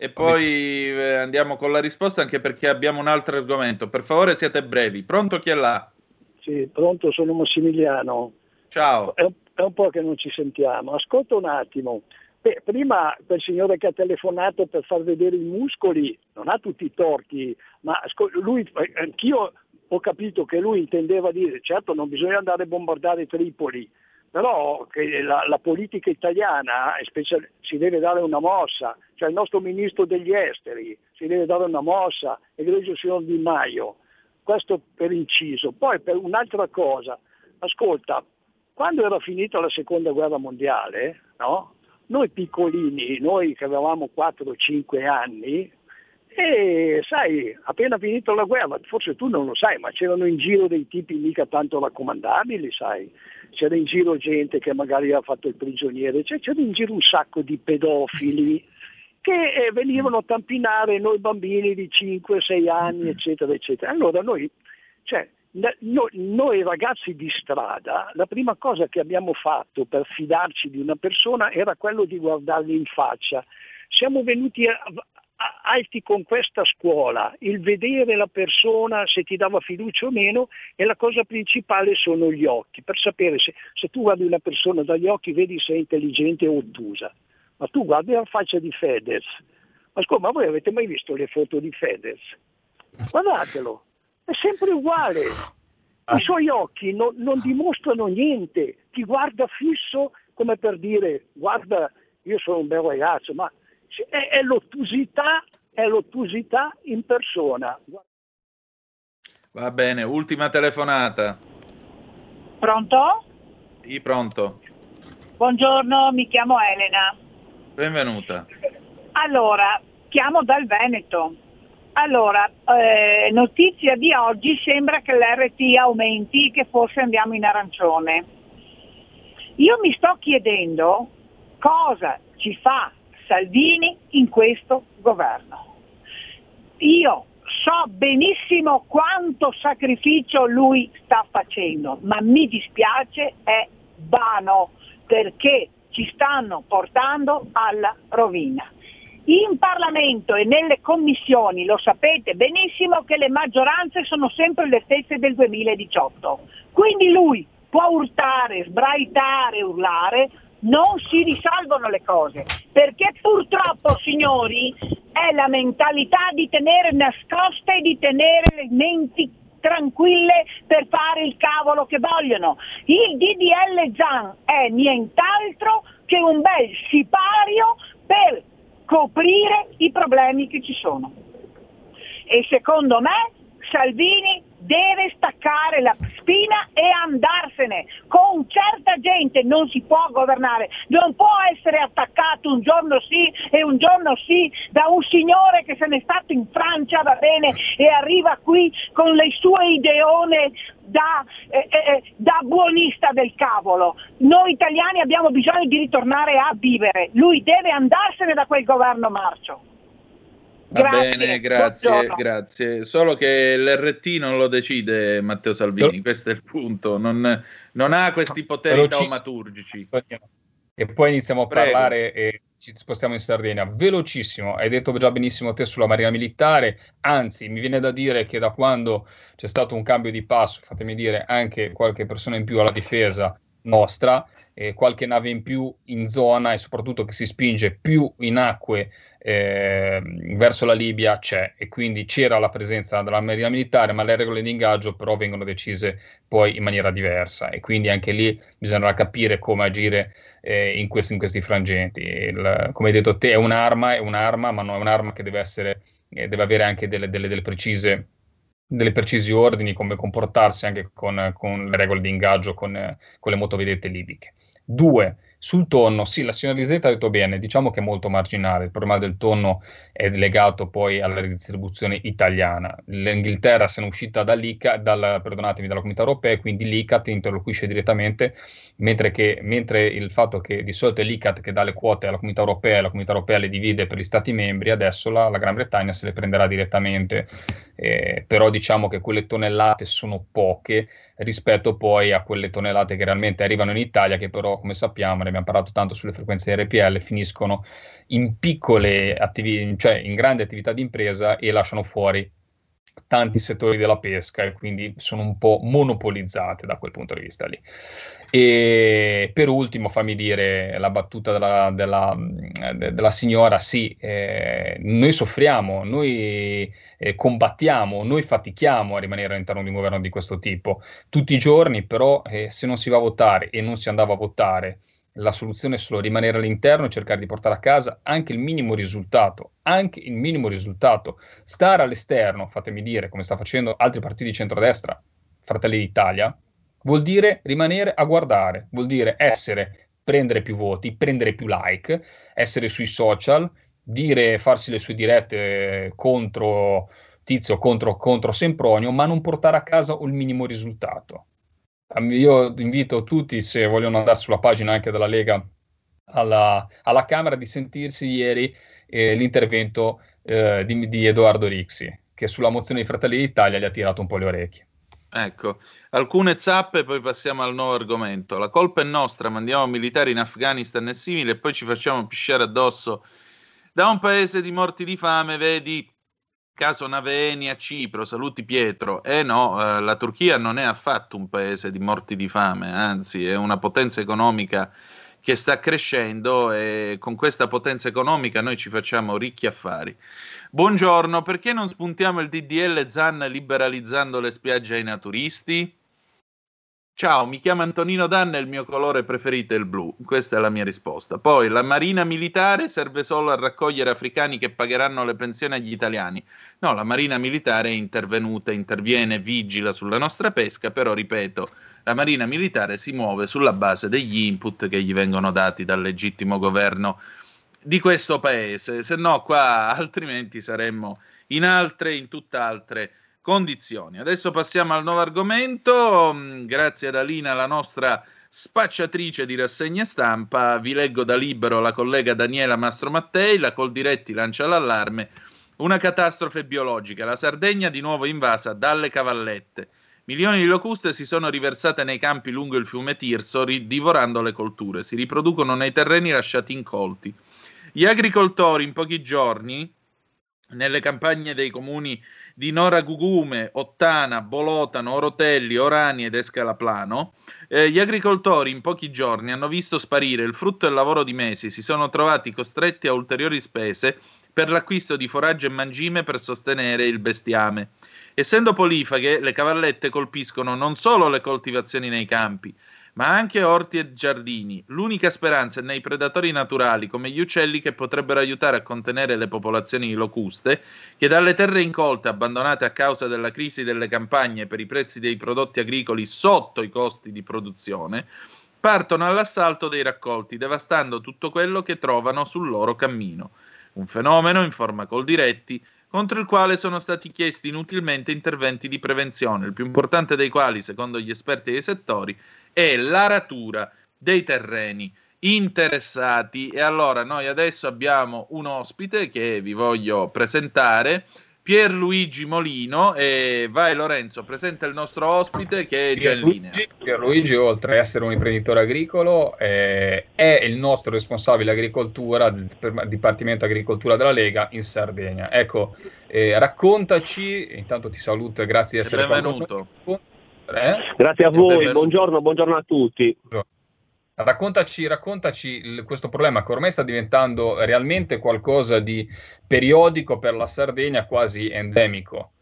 Speaker 2: e poi eh, andiamo con la risposta anche perché abbiamo un altro argomento. Per favore siate brevi. Pronto chi è là?
Speaker 12: Sì, pronto, sono Massimiliano.
Speaker 2: Ciao.
Speaker 12: È un, è un po' che non ci sentiamo. Ascolta un attimo. Beh, prima quel signore che ha telefonato per far vedere i muscoli non ha tutti i torti, ma lui, eh, anch'io ho capito che lui intendeva dire, certo non bisogna andare a bombardare Tripoli, però la, la politica italiana special, si deve dare una mossa, cioè il nostro ministro degli esteri si deve dare una mossa, egregio signor Di Maio, questo per inciso. Poi per un'altra cosa, ascolta, quando era finita la seconda guerra mondiale, no? noi piccolini, noi che avevamo 4-5 anni, e sai, appena finito la guerra, forse tu non lo sai, ma c'erano in giro dei tipi mica tanto raccomandabili, sai. C'era in giro gente che magari ha fatto il prigioniere, cioè, c'era in giro un sacco di pedofili che eh, venivano a tampinare noi bambini di 5-6 anni, eccetera, eccetera. Allora noi, cioè, noi, noi, ragazzi di strada, la prima cosa che abbiamo fatto per fidarci di una persona era quello di guardarli in faccia. Siamo venuti a, alti con questa scuola, il vedere la persona se ti dava fiducia o meno e la cosa principale sono gli occhi, per sapere se, se tu guardi una persona dagli occhi vedi se è intelligente o ottusa, ma tu guardi la faccia di Fedez, ma scusa, ma voi avete mai visto le foto di Fedez? Guardatelo, è sempre uguale, i suoi occhi no, non dimostrano niente, ti guarda fisso come per dire guarda io sono un bel ragazzo, ma è, è, l'ottusità, è l'ottusità in persona.
Speaker 2: Va bene, ultima telefonata.
Speaker 15: Pronto?
Speaker 2: Sì, pronto.
Speaker 15: Buongiorno, mi chiamo Elena.
Speaker 2: Benvenuta.
Speaker 15: Allora, chiamo dal Veneto. Allora, eh, notizia di oggi sembra che l'RT aumenti, che forse andiamo in arancione. Io mi sto chiedendo cosa ci fa Salvini in questo governo. Io so benissimo quanto sacrificio lui sta facendo, ma mi dispiace, è vano perché ci stanno portando alla rovina. In Parlamento e nelle commissioni lo sapete benissimo che le maggioranze sono sempre le stesse del 2018. Quindi lui può urtare, sbraitare, urlare, non si risolvono le cose, perché purtroppo, signori, è la mentalità di tenere nascoste e di tenere le menti tranquille per fare il cavolo che vogliono. Il DDL ZAN è nient'altro che un bel sipario per coprire i problemi che ci sono. E secondo me Salvini deve staccare la spina e andarsene. Con certa gente non si può governare, non può essere attaccato un giorno sì e un giorno sì da un signore che se n'è stato in Francia, va bene, e arriva qui con le sue ideone da, eh, eh, eh da buonista del cavolo. Noi italiani abbiamo bisogno di ritornare a vivere, lui deve andarsene da quel governo marcio.
Speaker 2: Va grazie, bene, grazie, buongiorno. grazie. Solo che l'RT non lo decide Matteo Salvini, questo è il punto. Non, non ha questi poteri taumaturgici.
Speaker 7: E poi iniziamo a Prego. parlare e ci spostiamo in Sardegna. Velocissimo, hai detto già benissimo te sulla Marina Militare, anzi mi viene da dire che da quando c'è stato un cambio di passo, fatemi dire anche qualche persona in più alla difesa nostra, eh, qualche nave in più in zona e soprattutto che si spinge più in acque eh, verso la Libia c'è e quindi c'era la presenza della Marina Militare, ma le regole di ingaggio però vengono decise poi in maniera diversa e quindi anche lì bisognerà capire come agire eh, in, questi, in, questi, frangenti. Il, come hai detto te, è un'arma, è un'arma, ma non è un'arma che deve essere, eh, deve avere anche delle, delle, delle precise delle precisi ordini come comportarsi anche con, con le regole di ingaggio con, con le motovedette libiche. Due, sul tonno, sì, la signora Lisetta ha detto bene, diciamo che è molto marginale, il problema del tonno è legato poi alla redistribuzione italiana. L'Inghilterra se ne è uscita dall'ICA, dal, perdonatemi, dalla comunità europea quindi l'ICAT interloquisce direttamente, mentre, che, mentre il fatto che di solito è l'ICAT che dà le quote alla comunità europea e la comunità europea le divide per gli Stati membri, adesso la, la Gran Bretagna se le prenderà direttamente, eh, però diciamo che quelle tonnellate sono poche rispetto poi a quelle tonnellate che realmente arrivano in Italia, che però, come sappiamo, ne abbiamo parlato tanto sulle frequenze RPL, finiscono in piccole attività, cioè in grandi attività di impresa e lasciano fuori tanti settori della pesca e quindi sono un po' monopolizzate da quel punto di vista lì. E per ultimo, fammi dire la battuta della, della, della signora, sì, eh, noi soffriamo, noi eh, combattiamo, noi fatichiamo a rimanere all'interno di un governo di questo tipo tutti i giorni, però eh, se non si va a votare e non si andava a votare, la soluzione è solo rimanere all'interno e cercare di portare a casa anche il minimo risultato, anche il minimo risultato. Stare all'esterno, fatemi dire, come sta facendo altri partiti di centrodestra, Fratelli d'Italia, vuol dire rimanere a guardare, vuol dire essere, prendere più voti, prendere più like, essere sui social, dire, farsi le sue dirette contro Tizio, contro, contro Sempronio, ma non portare a casa il minimo risultato. Io invito tutti, se vogliono andare sulla pagina anche della Lega alla, alla Camera, di sentirsi ieri eh, l'intervento eh, di, di Edoardo Rixi, che sulla mozione di Fratelli d'Italia gli ha tirato un po' le orecchie.
Speaker 2: Ecco, alcune zappe, poi passiamo al nuovo argomento. La colpa è nostra, mandiamo militari in Afghanistan e simili e poi ci facciamo pisciare addosso da un paese di morti di fame, vedi caso Naveni a Cipro, saluti Pietro. Eh no, eh, la Turchia non è affatto un paese di morti di fame, anzi è una potenza economica che sta crescendo e con questa potenza economica noi ci facciamo ricchi affari. Buongiorno, perché non spuntiamo il DDL Zan liberalizzando le spiagge ai naturisti? Ciao, mi chiamo Antonino Danna e il mio colore preferito è il blu. Questa è la mia risposta. Poi, la marina militare serve solo a raccogliere africani che pagheranno le pensioni agli italiani. No, la marina militare è intervenuta, interviene, vigila sulla nostra pesca, però ripeto, la marina militare si muove sulla base degli input che gli vengono dati dal legittimo governo di questo paese, se no qua altrimenti saremmo in altre, in tutt'altre condizioni. Adesso passiamo al nuovo argomento, mm, grazie ad Alina, la nostra spacciatrice di rassegne stampa, vi leggo da libero la collega Daniela Mastro Mattei, la Coldiretti lancia l'allarme, una catastrofe biologica, la Sardegna di nuovo invasa dalle cavallette. Milioni di locuste si sono riversate nei campi lungo il fiume Tirso, divorando le colture. Si riproducono nei terreni lasciati incolti. Gli agricoltori in pochi giorni, nelle campagne dei comuni di Nora Gugume, Ottana, Bolotano, Orotelli, Orani ed Escalaplano, eh, gli agricoltori in pochi giorni hanno visto sparire il frutto e il lavoro di mesi, si sono trovati costretti a ulteriori spese per l'acquisto di foraggio e mangime per sostenere il bestiame. Essendo polifaghe, le cavallette colpiscono non solo le coltivazioni nei campi, ma anche orti e giardini. L'unica speranza è nei predatori naturali, come gli uccelli, che potrebbero aiutare a contenere le popolazioni locuste, che dalle terre incolte abbandonate a causa della crisi delle campagne per i prezzi dei prodotti agricoli sotto i costi di produzione, partono all'assalto dei raccolti, devastando tutto quello che trovano sul loro cammino. Un fenomeno in forma col diretti contro il quale sono stati chiesti inutilmente interventi di prevenzione, il più importante dei quali, secondo gli esperti dei settori, è l'aratura dei terreni interessati. E allora noi adesso abbiamo un ospite che vi voglio presentare Pierluigi Molino. E vai Lorenzo presenta il nostro ospite che è già in linea.
Speaker 7: Pierluigi oltre ad essere un imprenditore agricolo eh, è il nostro responsabile agricoltura del Dipartimento Agricoltura della Lega in Sardegna. Ecco eh, raccontaci intanto ti saluto e grazie di essere
Speaker 2: benvenuto
Speaker 7: con
Speaker 16: eh? Grazie a voi, buongiorno, buongiorno a tutti.
Speaker 7: Raccontaci, raccontaci questo problema che ormai sta diventando realmente qualcosa di periodico per la Sardegna, quasi endemico.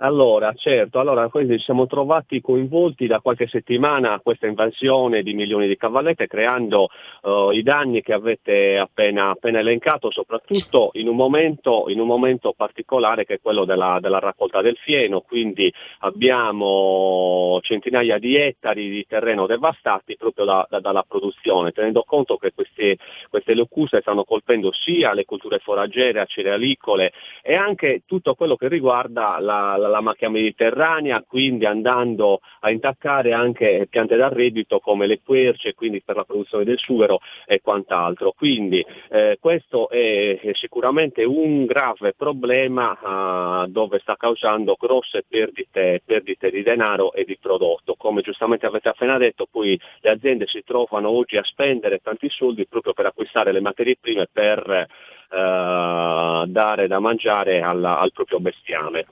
Speaker 16: Allora, certo, allora ci siamo trovati coinvolti da qualche settimana a questa invasione di milioni di cavallette creando uh, i danni che avete appena, appena, elencato, soprattutto in un, momento, in un momento particolare che è quello della, della, raccolta del fieno, quindi abbiamo centinaia di ettari di terreno devastati proprio da, da, dalla produzione, tenendo conto che queste, queste locuste stanno colpendo sia le culture foraggere, cerealicole e anche tutto quello che riguarda la, la la macchia mediterranea, quindi andando a intaccare anche piante da reddito come le querce, quindi per la produzione del sughero e quant'altro. Quindi eh, questo è, è, sicuramente un grave problema uh, dove sta causando grosse perdite, perdite di denaro e di prodotto. Come giustamente avete appena detto, poi le aziende si trovano oggi a spendere tanti soldi proprio per acquistare le materie prime per Uh, dare da mangiare alla, al proprio bestiame.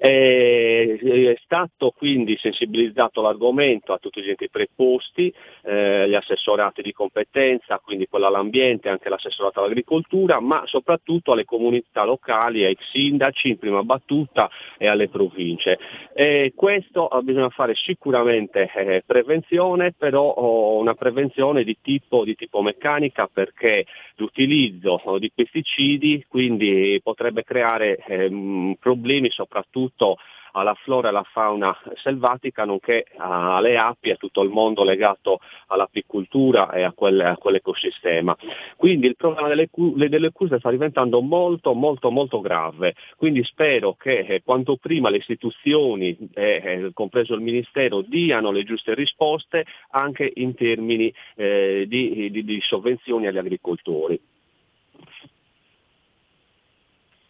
Speaker 16: È stato quindi sensibilizzato l'argomento a tutti gli enti preposti, eh, gli assessorati di competenza, quindi quella all'ambiente, anche l'assessorato all'agricoltura, ma soprattutto alle comunità locali, ai sindaci in prima battuta e alle province. E questo eh, bisogna fare sicuramente eh, prevenzione, però oh, una prevenzione di tipo, di tipo meccanica perché l'utilizzo oh, di pesticidi quindi potrebbe creare ehm, problemi soprattutto soprattutto alla flora e alla fauna selvatica, nonché alle api e a tutto il mondo legato all'apicoltura e a, quel, a quell'ecosistema. Quindi il problema delle, delle accuse sta diventando molto molto molto grave, quindi spero che eh, quanto prima le istituzioni, eh, eh, compreso il Ministero, diano le giuste risposte anche in termini eh, di, di, di sovvenzioni agli agricoltori.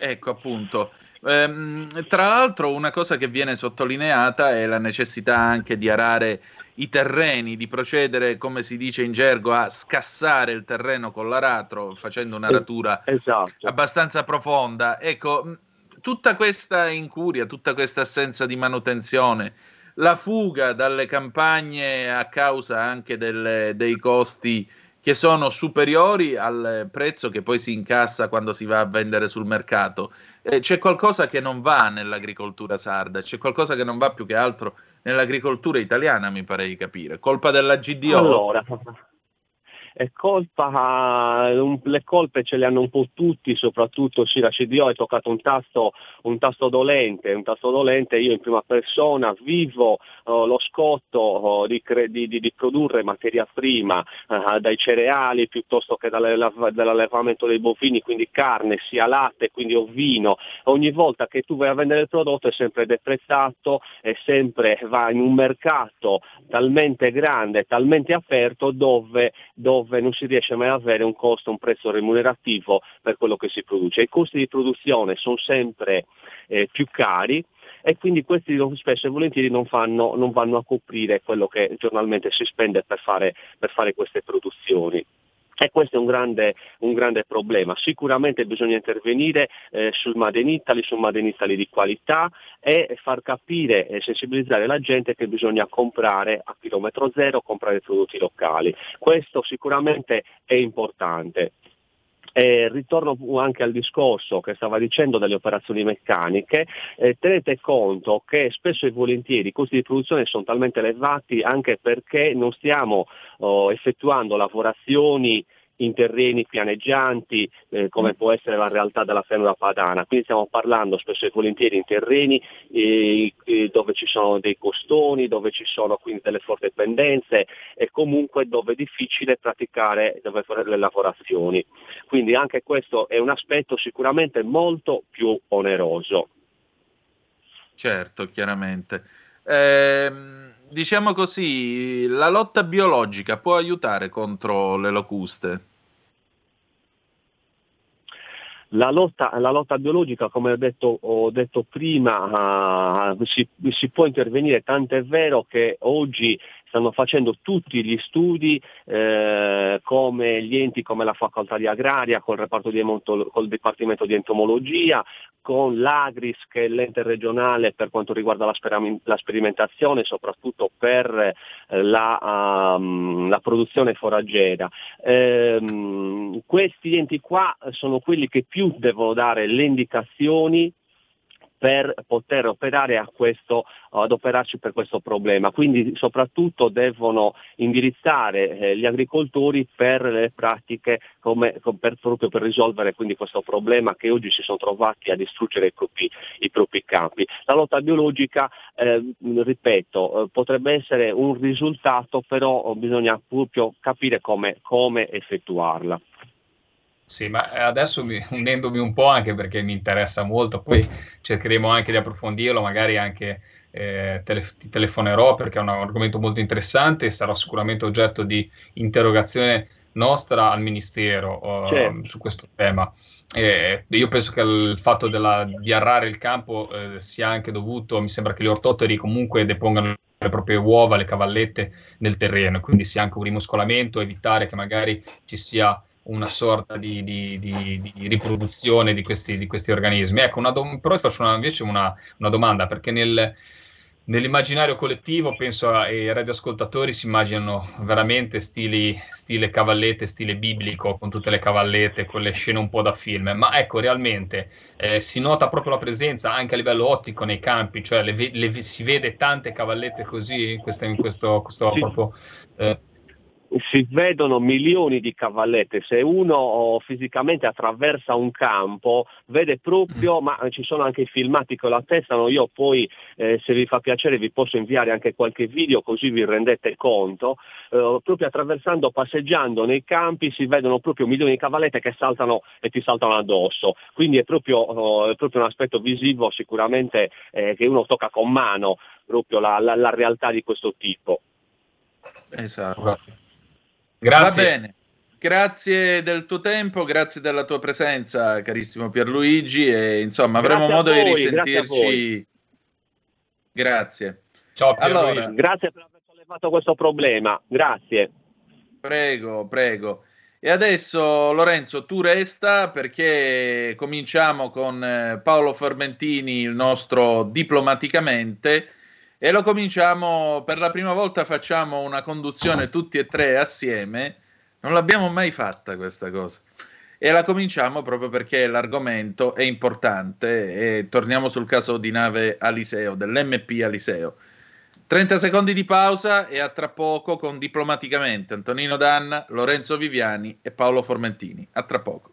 Speaker 2: Ecco appunto. Ehm, tra l'altro una cosa che viene sottolineata è la necessità anche di arare i terreni, di procedere, come si dice in gergo, a scassare il terreno con l'aratro, facendo un'aratura esatto. abbastanza profonda. Ecco, tutta questa incuria, tutta questa assenza di manutenzione, la fuga dalle campagne a causa anche delle, dei costi che sono superiori al prezzo che poi si incassa quando si va a vendere sul mercato eh, c'è qualcosa che non va nell'agricoltura sarda, c'è qualcosa che non va più che altro nell'agricoltura italiana, mi pare di capire. Colpa della GDO?
Speaker 16: Allora, colpa, le colpe ce le hanno un po' tutti, soprattutto sì, la CDO ha toccato un tasto, un tasto dolente, un tasto dolente, io in prima persona vivo uh, lo scotto uh, di, di, di, produrre materia prima uh, dai cereali piuttosto che dall'allevamento dei bovini, quindi carne, sia latte, quindi ovino. Ogni volta che tu vai a vendere il prodotto è sempre deprezzato, è sempre va in un mercato talmente grande, talmente aperto dove, dove dove non si riesce mai ad avere un costo, un prezzo remunerativo per quello che si produce. I costi di produzione sono sempre eh, più cari e quindi questi spesso e volentieri non, fanno, non vanno a coprire quello che giornalmente si spende per fare, per fare queste produzioni. E questo è un grande, un grande, problema. Sicuramente bisogna intervenire eh, sul Made in Italy, sul Made in Italy di qualità e far capire e sensibilizzare la gente che bisogna comprare a chilometro zero, comprare prodotti locali. Questo sicuramente è importante. Eh, ritorno anche al discorso che stava dicendo delle operazioni meccaniche, eh, tenete conto che spesso e volentieri i costi di produzione sono talmente elevati anche perché non stiamo oh, effettuando lavorazioni in terreni pianeggianti eh, come può essere la realtà della pianura padana. Quindi stiamo parlando spesso e volentieri in terreni eh, eh, dove ci sono dei costoni, dove ci sono quindi delle forti pendenze e comunque dove è difficile praticare, dove fare le lavorazioni. Quindi anche questo è un aspetto sicuramente molto più oneroso.
Speaker 2: Certo, chiaramente. Eh, diciamo così, la lotta biologica può aiutare contro le locuste?
Speaker 16: La lotta, la lotta, biologica, come ho detto, ho detto prima, uh, si, si, può intervenire, tanto è vero che oggi stanno facendo tutti gli studi eh, come gli enti come la facoltà di agraria, col, di emonto- col Dipartimento di Entomologia, con l'Agris che è l'ente regionale per quanto riguarda la, sper- la sperimentazione, soprattutto per eh, la, um, la, produzione foraggera. Eh, questi enti qua sono quelli che più devono dare le indicazioni per poter operare a questo, ad operarci per questo problema. Quindi soprattutto devono indirizzare eh, gli agricoltori per le pratiche come, per, proprio per risolvere questo problema che oggi si sono trovati a distruggere i propri, i propri campi. La lotta biologica, eh, ripeto, potrebbe essere un risultato, però bisogna proprio capire come, come effettuarla.
Speaker 7: Sì, ma adesso mi, unendomi un po' anche perché mi interessa molto, poi cercheremo anche di approfondirlo, magari anche eh, tele, ti telefonerò perché è un argomento molto interessante e sarà sicuramente oggetto di interrogazione nostra al Ministero uh, certo. su questo tema. Eh, io penso che il fatto della, di arrare il campo eh, sia anche dovuto, mi sembra che gli ortoteri comunque depongano le proprie uova, le cavallette nel terreno, quindi sia anche un rimoscolamento, evitare che magari ci sia una sorta di, di, di, di riproduzione di questi, questi, organismi. Ecco, dom- però faccio una, invece una, una, domanda, perché nel, nell'immaginario collettivo penso ai radioascoltatori si immaginano veramente stili, stile cavallette, stile biblico, con tutte le cavallette, quelle scene un po' da film, ma ecco, realmente eh, si nota proprio la presenza anche a livello ottico nei campi, cioè le, le, si vede tante cavallette così in, questa, in questo, questo sì. proprio... Eh,
Speaker 16: si vedono milioni di cavallette, se uno oh, fisicamente attraversa un campo vede proprio, mm. ma ci sono anche i filmati che lo attestano, io poi eh, se vi fa piacere vi posso inviare anche qualche video così vi rendete conto, eh, proprio attraversando, passeggiando nei campi si vedono proprio milioni di cavallette che saltano e ti saltano addosso, quindi è proprio, oh, è proprio un aspetto visivo sicuramente eh, che uno tocca con mano proprio la, la, la realtà di questo tipo.
Speaker 2: Esatto. Grazie. Va bene. Grazie del tuo tempo, grazie della tua presenza, carissimo Pierluigi. E insomma, avremo modo voi, di risentirci. Grazie, grazie.
Speaker 16: Ciao, Pierluigi. Allora, grazie per aver sollevato questo problema. Grazie.
Speaker 2: Prego, prego. E adesso Lorenzo, tu resta perché cominciamo con eh, Paolo Formentini, il nostro diplomaticamente e lo cominciamo per la prima volta facciamo una conduzione tutti e tre assieme. Non l'abbiamo mai fatta questa cosa. E la cominciamo proprio perché l'argomento è importante. E torniamo sul caso di nave Aliseo dell'MP Aliseo. 30 secondi di pausa e a tra poco con diplomaticamente Antonino Danna, Lorenzo Viviani e Paolo Formentini. A tra poco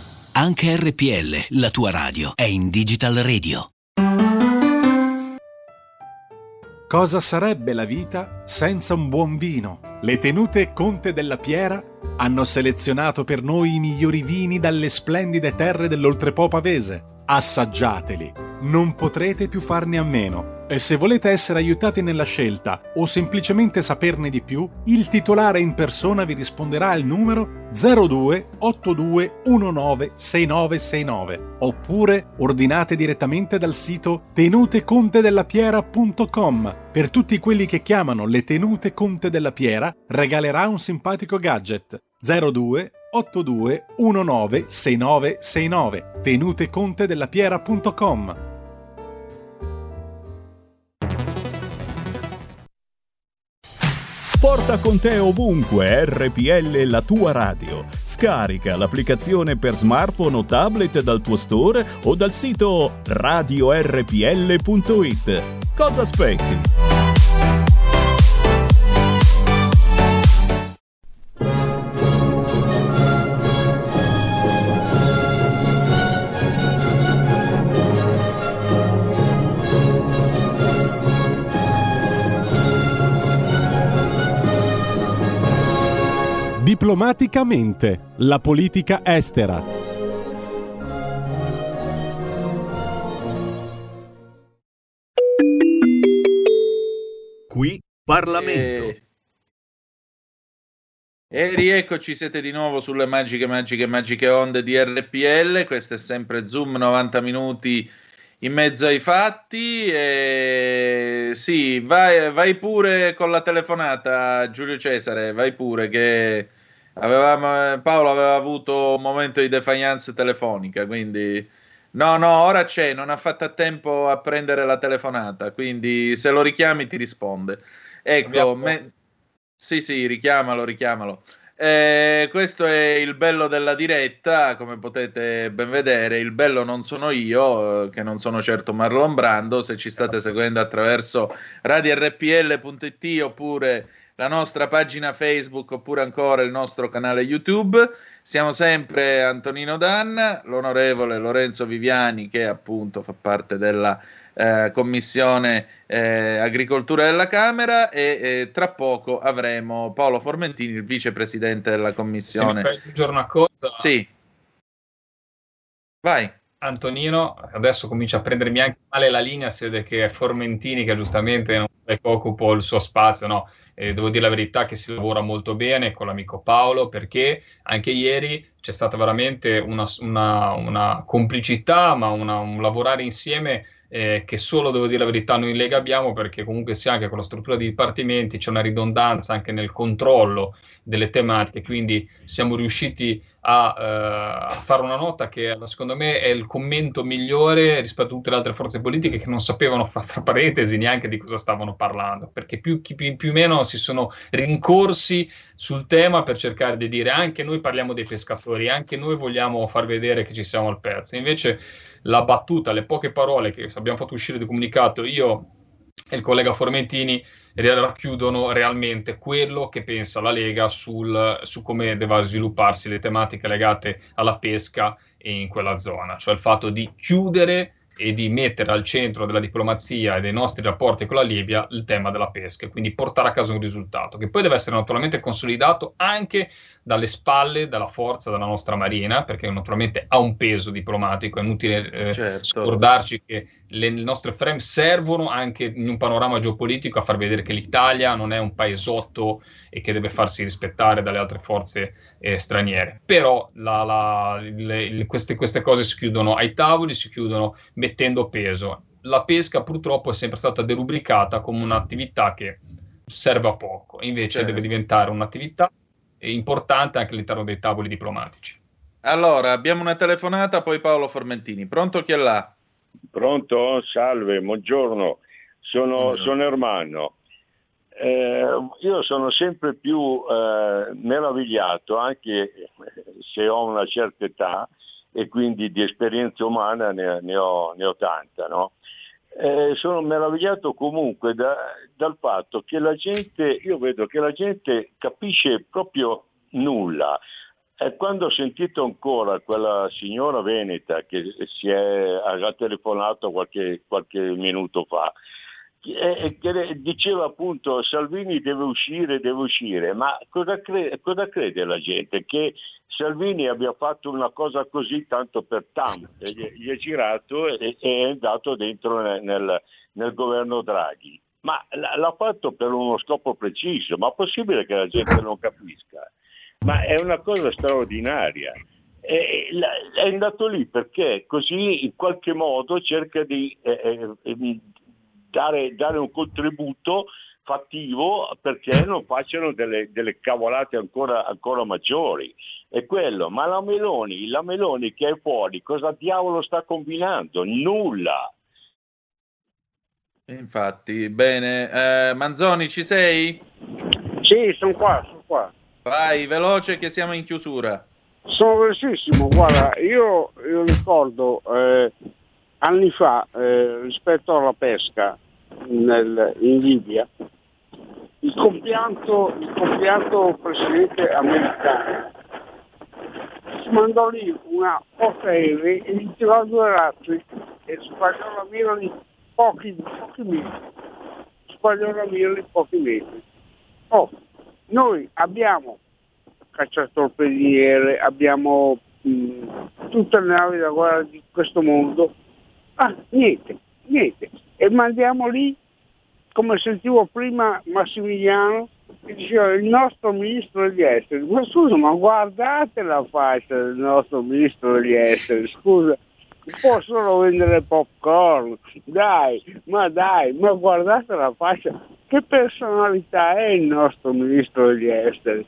Speaker 9: Anche RPL, la tua radio, è in Digital Radio.
Speaker 8: Cosa sarebbe la vita senza un buon vino? Le tenute Conte della Piera hanno selezionato per noi i migliori vini dalle splendide terre dell'Oltrepo pavese. Assaggiateli, non potrete più farne a meno. E se volete essere aiutati nella scelta o semplicemente saperne di più, il titolare in persona vi risponderà al numero 02 82 6969 oppure ordinate direttamente dal sito tenutecontedellapiera.com. Per tutti quelli che chiamano le tenute Conte della Piera regalerà un simpatico gadget 02 82 6969 tenutecontedellapiera.com
Speaker 5: Porta con te ovunque RPL la tua radio. Scarica l'applicazione per smartphone o tablet dal tuo store o dal sito radiorpl.it. Cosa aspetti?
Speaker 8: Diplomaticamente, la politica estera.
Speaker 6: Qui Parlamento.
Speaker 2: E... E rieccoci, siete di nuovo sulle magiche, magiche, magiche onde di RPL. Questo è sempre Zoom 90 minuti in mezzo ai fatti. E... Sì, vai, vai pure con la telefonata, Giulio Cesare, vai pure che avevamo, Paolo aveva avuto un momento di defiance telefonica, quindi no, no, ora c'è, non ha fatto a tempo a prendere la telefonata, quindi se lo richiami ti risponde. Ecco, me... sì, sì, richiamalo, richiamalo. Eh, questo è il bello della diretta, come potete ben vedere. Il bello non sono io, eh, che non sono certo Marlon Brando. Se ci state seguendo attraverso radiorpl.it oppure la nostra pagina Facebook oppure ancora il nostro canale YouTube. Siamo sempre Antonino Danna, l'onorevole Lorenzo Viviani, che appunto fa parte della eh, Commissione eh, Agricoltura della Camera e eh, tra poco avremo Paolo Formentini, il vicepresidente della Commissione.
Speaker 7: Se mi aggiungere una cosa.
Speaker 2: Sì. Vai.
Speaker 7: Antonino, adesso comincia a prendermi anche male la linea, si vede che è Formentini che giustamente non occupa il suo spazio, no, eh, devo dire la verità che si lavora molto bene con l'amico Paolo perché anche ieri c'è stata veramente una, una, una complicità, ma una, un lavorare insieme eh, che solo, devo dire la verità, noi in Lega abbiamo perché comunque sia anche con la struttura di dipartimenti c'è una ridondanza anche nel controllo delle tematiche, quindi siamo riusciti a, uh, a, fare una nota che secondo me è il commento migliore rispetto a tutte le altre forze politiche che non sapevano, fra parentesi, neanche di cosa stavano parlando, perché più, più, più o meno si sono rincorsi sul tema per cercare di dire anche noi parliamo dei pescatori, anche noi vogliamo far vedere che ci siamo al pezzo. Invece la battuta, le poche parole che abbiamo fatto uscire di comunicato, io e il collega Formentini racchiudono realmente quello che pensa la Lega sul, su come deve svilupparsi le tematiche legate alla pesca in quella zona, cioè il fatto di chiudere e di mettere al centro della diplomazia e dei nostri rapporti con la Libia il tema della pesca e quindi portare a casa un risultato che poi deve essere naturalmente consolidato anche dalle spalle della forza della nostra marina perché naturalmente ha un peso diplomatico è inutile eh, certo. scordarci che le, nostre frame servono anche in un panorama geopolitico a far vedere che l'Italia non è un paesotto e che deve farsi rispettare dalle altre forze eh, straniere però la, la, le, queste, queste cose si chiudono ai tavoli si chiudono mettendo peso la pesca purtroppo è sempre stata derubricata come un'attività che serve a poco invece certo. deve diventare un'attività importante anche all'interno dei tavoli diplomatici.
Speaker 2: Allora, abbiamo una telefonata, poi Paolo Formentini. Pronto chi è là?
Speaker 17: Pronto? Salve, buongiorno. Sono, buongiorno. sono Ermanno. Eh, io sono sempre più eh, meravigliato, anche se ho una certa età e quindi di esperienza umana ne, ne, ho, ne ho, tanta, no? eh, sono meravigliato comunque da, dal fatto che la gente, io vedo che la gente capisce proprio nulla. E quando ho sentito ancora quella signora Veneta che si è, ha telefonato qualche, qualche minuto fa, che diceva appunto Salvini deve uscire, deve uscire, ma cosa crede, cosa crede, la gente? Che Salvini abbia fatto una cosa così tanto per tanto, gli è girato e è andato dentro nel, nel, nel governo Draghi. Ma l'ha fatto per uno scopo preciso, ma è possibile che la gente non capisca? Ma è una cosa straordinaria. È, andato lì perché così in qualche modo cerca di eh, eh, dare, dare un contributo fattivo perché non facciano delle, delle cavolate ancora, ancora, maggiori. È quello, ma la Meloni, la Meloni che è fuori, cosa diavolo sta combinando? Nulla.
Speaker 2: Infatti, bene. Eh, Manzoni, ci sei?
Speaker 18: Sì, sono qua, sono qua.
Speaker 2: Vai, veloce che siamo in chiusura.
Speaker 18: Sono velocissimo, guarda, io, io ricordo eh, anni fa eh, rispetto alla pesca nel, in Libia, il compianto, il compianto presidente americano si mandò lì una portaerei e gli tirò due razzi e sbagliò la mira in pochi, pochi mesi. Sbagliò la mira in pochi mesi. Oh, noi abbiamo cacciatorpediere, abbiamo mh, tutte le navi da guerra di questo mondo. Ah, niente, niente. E mandiamo lì, come sentivo prima Massimiliano, che diceva il nostro ministro degli esteri. Ma scusa, ma guardate la faccia del nostro ministro degli esteri, scusa può solo vendere popcorn, dai, ma dai, ma guardate la faccia, che personalità è il nostro ministro degli esteri?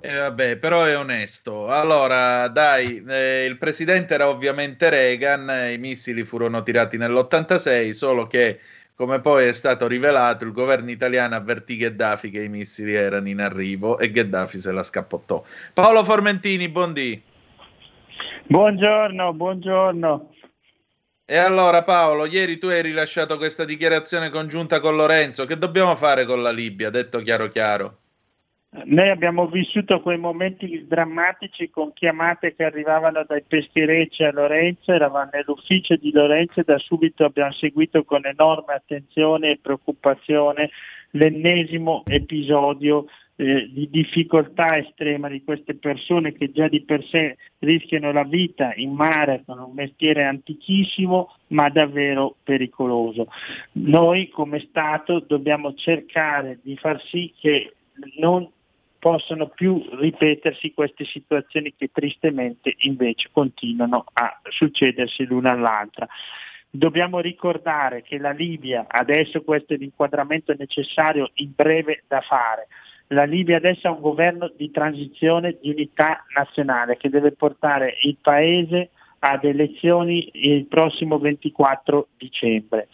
Speaker 2: Eh, vabbè, però è onesto. Allora, dai, eh, il presidente era ovviamente Reagan, eh, i missili furono tirati nell'86, solo che, come poi è stato rivelato, il governo italiano avvertì Gheddafi che i missili erano in arrivo e Gheddafi se la scappottò. Paolo Formentini, buondì.
Speaker 19: Buongiorno, buongiorno.
Speaker 2: E allora Paolo, ieri tu hai rilasciato questa dichiarazione congiunta con Lorenzo, che dobbiamo fare con la Libia, detto chiaro chiaro?
Speaker 19: Noi abbiamo vissuto quei momenti drammatici con chiamate che arrivavano dai pescherecci a Lorenzo, eravamo nell'ufficio di Lorenzo e da subito abbiamo seguito con enorme attenzione e preoccupazione l'ennesimo episodio eh, di difficoltà estrema di queste persone che già di per sé rischiano la vita in mare con un mestiere antichissimo ma davvero pericoloso. Noi come Stato dobbiamo cercare di far sì che non possano più ripetersi queste situazioni che tristemente invece continuano a succedersi l'una all'altra. Dobbiamo ricordare che la Libia, adesso questo è l'inquadramento necessario in breve da fare, la Libia adesso ha un governo di transizione di unità nazionale che deve portare il paese ad elezioni il prossimo 24 dicembre.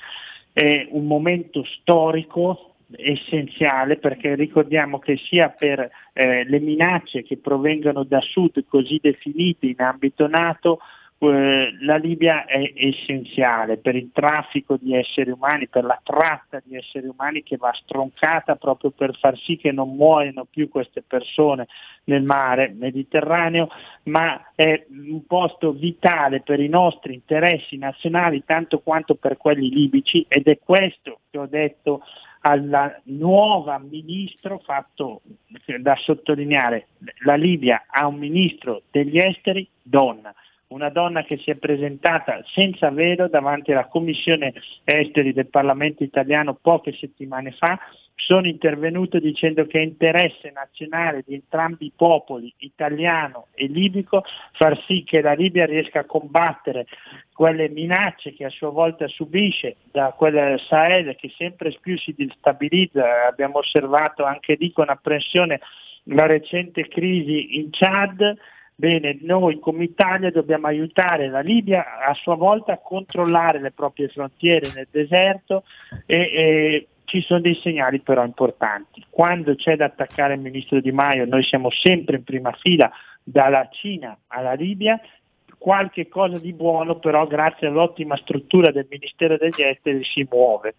Speaker 19: È un momento storico essenziale perché ricordiamo che sia per eh, le minacce che provengono da sud così definite in ambito NATO la Libia è essenziale per il traffico di esseri umani, per la tratta di esseri umani che va stroncata proprio per far sì che non muoiano più queste persone nel mare Mediterraneo, ma è un posto vitale per i nostri interessi nazionali tanto quanto per quelli libici ed è questo che ho detto alla nuova ministro fatto da sottolineare. La Libia ha un ministro degli esteri donna una donna che si è presentata senza velo davanti alla Commissione Esteri del Parlamento italiano poche settimane fa, sono intervenuto dicendo che è interesse nazionale di entrambi i popoli, italiano e libico, far sì che la Libia riesca a combattere quelle minacce che a sua volta subisce da quel Sahel che sempre più si destabilizza, abbiamo osservato anche lì con apprensione la recente crisi in Chad, Bene, noi come Italia dobbiamo aiutare la Libia a sua volta a controllare le proprie frontiere nel deserto e, e ci sono dei segnali però importanti. Quando c'è da attaccare il ministro Di Maio, noi siamo sempre in prima fila dalla Cina alla Libia, qualche cosa di buono però grazie all'ottima struttura del Ministero degli Esteri si muove.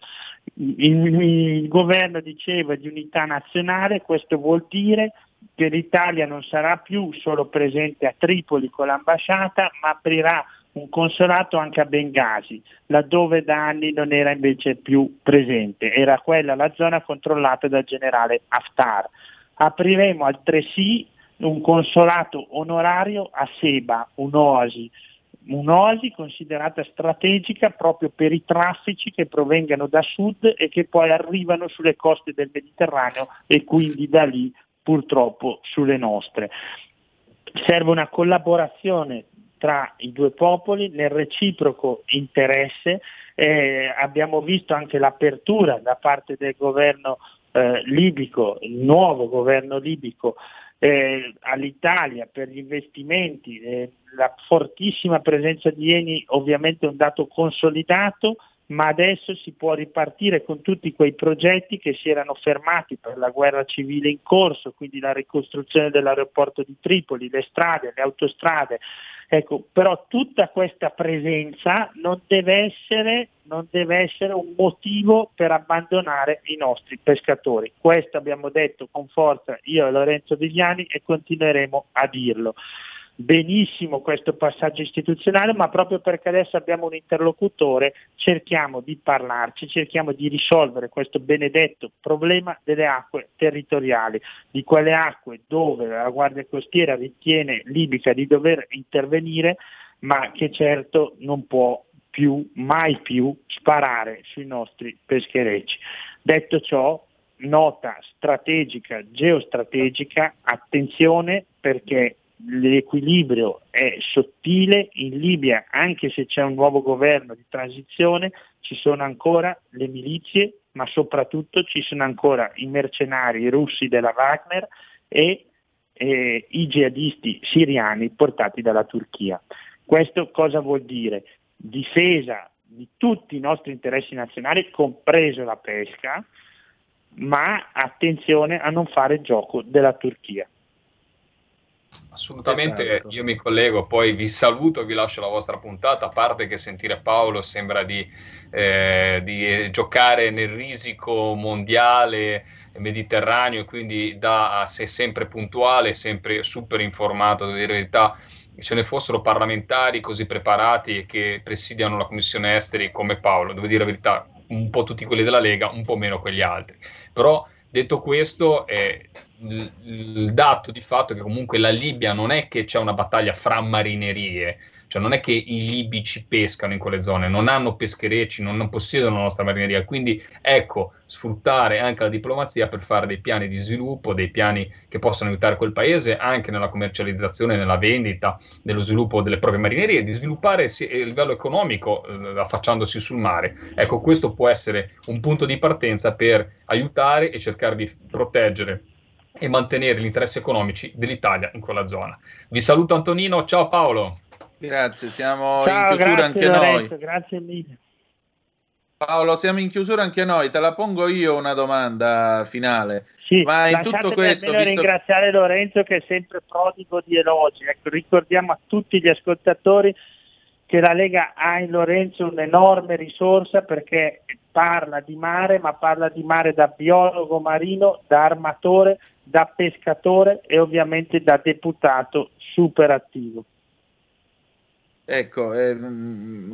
Speaker 19: Il, il governo diceva di unità nazionale, questo vuol dire che l'Italia non sarà più solo presente a Tripoli con l'ambasciata, ma aprirà un consolato anche a Bengasi, laddove da anni non era invece più presente, era quella la zona controllata dal generale Haftar. Apriremo altresì un consolato onorario a Seba, un'oasi, un'oasi considerata strategica proprio per i traffici che provengano da sud e che poi arrivano sulle coste del Mediterraneo e quindi da lì purtroppo sulle nostre. Serve una collaborazione tra i due popoli nel reciproco interesse. Eh, abbiamo visto anche l'apertura da parte del governo eh, libico, il nuovo governo libico, eh, all'Italia per gli investimenti. Eh, la fortissima presenza di Eni ovviamente è un dato consolidato, ma adesso si può ripartire con tutti quei progetti che si erano fermati per la guerra civile in corso, quindi la ricostruzione dell'aeroporto di Tripoli, le strade, le autostrade. Ecco, però tutta questa presenza non deve, essere, non deve essere un motivo per abbandonare i nostri pescatori. Questo abbiamo detto con forza io e Lorenzo Vigliani e continueremo a dirlo. Benissimo questo passaggio istituzionale, ma proprio perché adesso abbiamo un interlocutore cerchiamo di parlarci, cerchiamo di risolvere questo benedetto problema delle acque territoriali, di quelle acque dove la Guardia Costiera ritiene libica di dover intervenire, ma che certo non può più, mai più, sparare sui nostri pescherecci. Detto ciò, nota strategica, geostrategica, attenzione perché l'equilibrio è sottile, in Libia anche se c'è un nuovo governo di transizione ci sono ancora le milizie, ma soprattutto ci sono ancora i mercenari russi della Wagner e eh, i jihadisti siriani portati dalla Turchia. Questo cosa vuol dire? Difesa di tutti i nostri interessi nazionali, compreso la pesca, ma attenzione a non fare gioco della Turchia.
Speaker 7: Assolutamente, esatto. io mi collego, poi vi saluto, vi lascio la vostra puntata, a parte che sentire Paolo sembra di, eh, di giocare nel risico mondiale mediterraneo, quindi da a sé sempre puntuale, sempre super informato, devo dire la verità, ce ne fossero parlamentari così preparati e che presidiano la commissione esteri come Paolo, devo dire la verità, un po' tutti quelli della Lega, un po' meno quegli altri. Però detto questo, eh, il, il dato di fatto che comunque la Libia non è che c'è una battaglia fra marinerie, cioè non è che i libici pescano in quelle zone, non hanno pescherecci, non possiedono la nostra marineria, quindi ecco, sfruttare anche la diplomazia per fare dei piani di sviluppo, dei piani che possano aiutare quel paese anche nella commercializzazione, nella vendita, nello sviluppo delle proprie marinerie, di sviluppare a livello economico eh, affacciandosi sul mare. Ecco, questo può essere un punto di partenza per aiutare e cercare di proteggere e mantenere gli interessi economici dell'Italia in quella zona. Vi saluto Antonino, ciao Paolo.
Speaker 2: Grazie, siamo Ciao, in chiusura anche Lorenzo,
Speaker 19: noi. Grazie mille.
Speaker 2: Paolo, siamo in chiusura anche noi. Te la pongo io una domanda finale.
Speaker 19: Sì, Ma in tutto questo. Visto... ringraziare Lorenzo che è sempre prodigo di elogi. Ecco, ricordiamo a tutti gli ascoltatori che la Lega ha in Lorenzo un'enorme risorsa perché parla di mare, ma parla di mare da biologo marino, da armatore, da pescatore e ovviamente da deputato super attivo.
Speaker 2: Ecco, eh,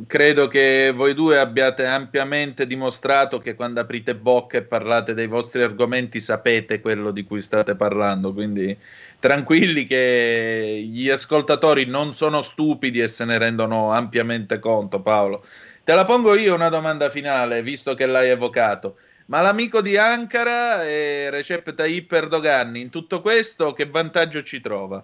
Speaker 2: credo che voi due abbiate ampiamente dimostrato che quando aprite bocca e parlate dei vostri argomenti sapete quello di cui state parlando, quindi tranquilli che gli ascoltatori non sono stupidi e se ne rendono ampiamente conto, Paolo. Te la pongo io una domanda finale, visto che l'hai evocato. Ma l'amico di Ankara e Recep Tayyip Erdogan in tutto questo che vantaggio ci trova?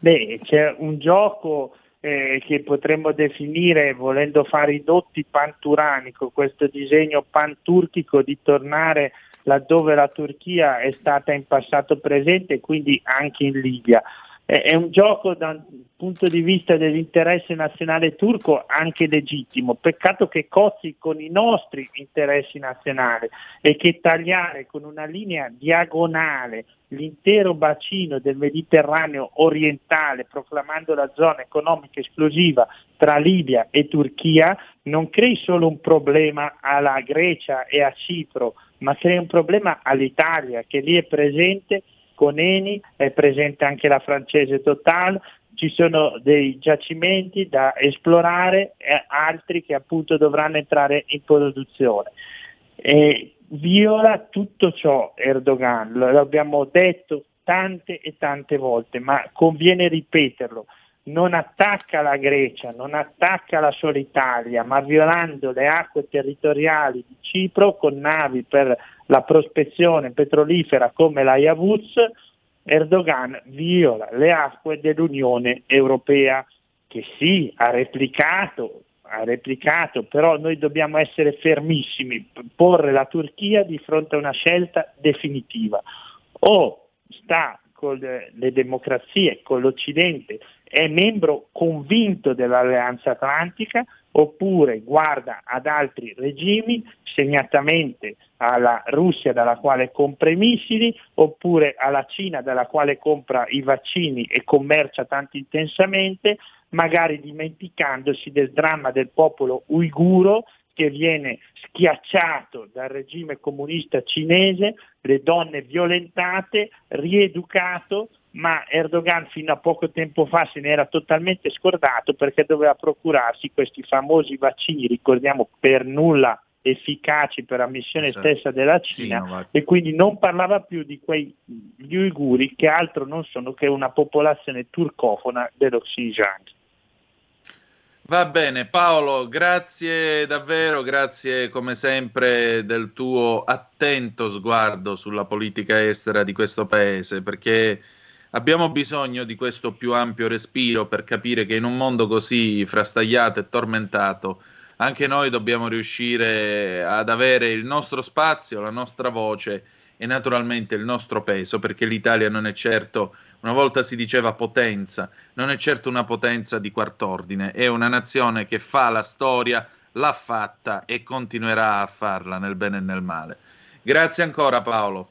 Speaker 19: Beh, c'è un gioco eh, che potremmo definire, volendo fare i dotti panturanico, questo disegno panturchico di tornare laddove la Turchia è stata in passato presente, quindi anche in Libia. È un gioco dal punto di vista dell'interesse nazionale turco anche legittimo, peccato che cozzi con i nostri interessi nazionali e che tagliare con una linea diagonale l'intero bacino del Mediterraneo orientale, proclamando la zona economica esclusiva tra Libia e Turchia, non crei solo un problema alla Grecia e a Cipro, ma crea un problema all'Italia che lì è presente con Eni, è presente anche la francese Total, ci sono dei giacimenti da esplorare e altri che appunto dovranno entrare in produzione. E viola tutto ciò Erdogan, lo abbiamo detto tante e tante volte, ma conviene ripeterlo, non attacca la Grecia, non attacca la sola Italia, ma violando le acque territoriali di Cipro con navi per la prospezione petrolifera come la Yavuz, Erdogan viola le acque dell'Unione Europea, che sì, ha replicato, ha replicato, però noi dobbiamo essere fermissimi, porre la Turchia di fronte a una scelta definitiva. O sta con le democrazie, con l'Occidente, è membro convinto dell'Alleanza Atlantica oppure guarda ad altri regimi, segnatamente alla Russia dalla quale compra i missili, oppure alla Cina dalla quale compra i vaccini e commercia tanto intensamente, magari dimenticandosi del dramma del popolo uiguro che viene schiacciato dal regime comunista cinese, le donne violentate, rieducato, ma Erdogan fino a poco tempo fa se ne era totalmente scordato perché doveva procurarsi questi famosi vaccini, ricordiamo per nulla efficaci per la missione esatto. stessa della Cina sì, e quindi non parlava più di quei gli uiguri che altro non sono che una popolazione turcofona dello Xinjiang.
Speaker 2: Va bene, Paolo, grazie davvero, grazie come sempre del tuo attento sguardo sulla politica estera di questo paese, perché abbiamo bisogno di questo più ampio respiro per capire che in un mondo così frastagliato e tormentato anche noi dobbiamo riuscire ad avere il nostro spazio, la nostra voce e naturalmente il nostro peso, perché l'Italia non è certo, una volta si diceva potenza, non è certo una potenza di quart'ordine, è una nazione che fa la storia, l'ha fatta e continuerà a farla nel bene e nel male. Grazie ancora Paolo.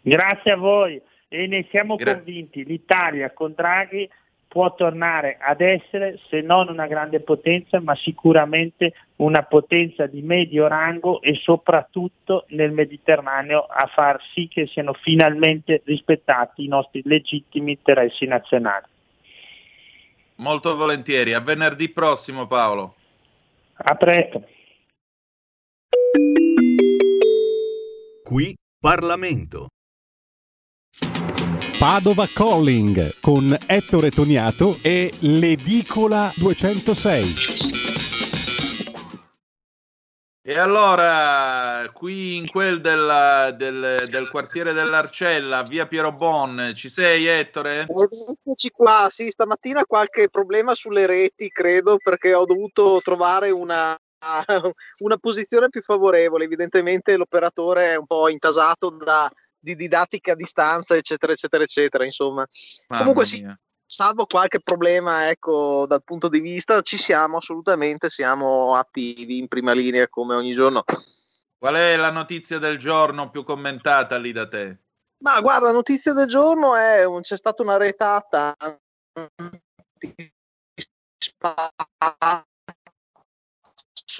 Speaker 19: Grazie a voi e ne siamo Gra- convinti, l'Italia con Draghi può tornare ad essere, se non una grande potenza, ma sicuramente una potenza di medio rango e soprattutto nel Mediterraneo a far sì che siano finalmente rispettati i nostri legittimi interessi nazionali.
Speaker 2: Molto volentieri, a venerdì prossimo Paolo.
Speaker 19: A presto.
Speaker 6: Qui Parlamento.
Speaker 5: Padova Calling con Ettore Toniato e l'Edicola 206.
Speaker 2: E allora, qui in quel della, del, del, quartiere dell'Arcella, via Piero Bon, ci sei Ettore?
Speaker 20: Eccoci qua, sì, stamattina qualche problema sulle reti, credo, perché ho dovuto trovare una, una posizione più favorevole. Evidentemente l'operatore è un po' intasato da di didattica a distanza, eccetera, eccetera, eccetera. Insomma, Mamma comunque sì, salvo qualche problema, ecco, dal punto di vista, ci siamo assolutamente, siamo attivi in prima linea come ogni giorno.
Speaker 2: Qual è la notizia del giorno più commentata lì da te?
Speaker 20: Ma guarda, la notizia del giorno è un, c'è stata una retata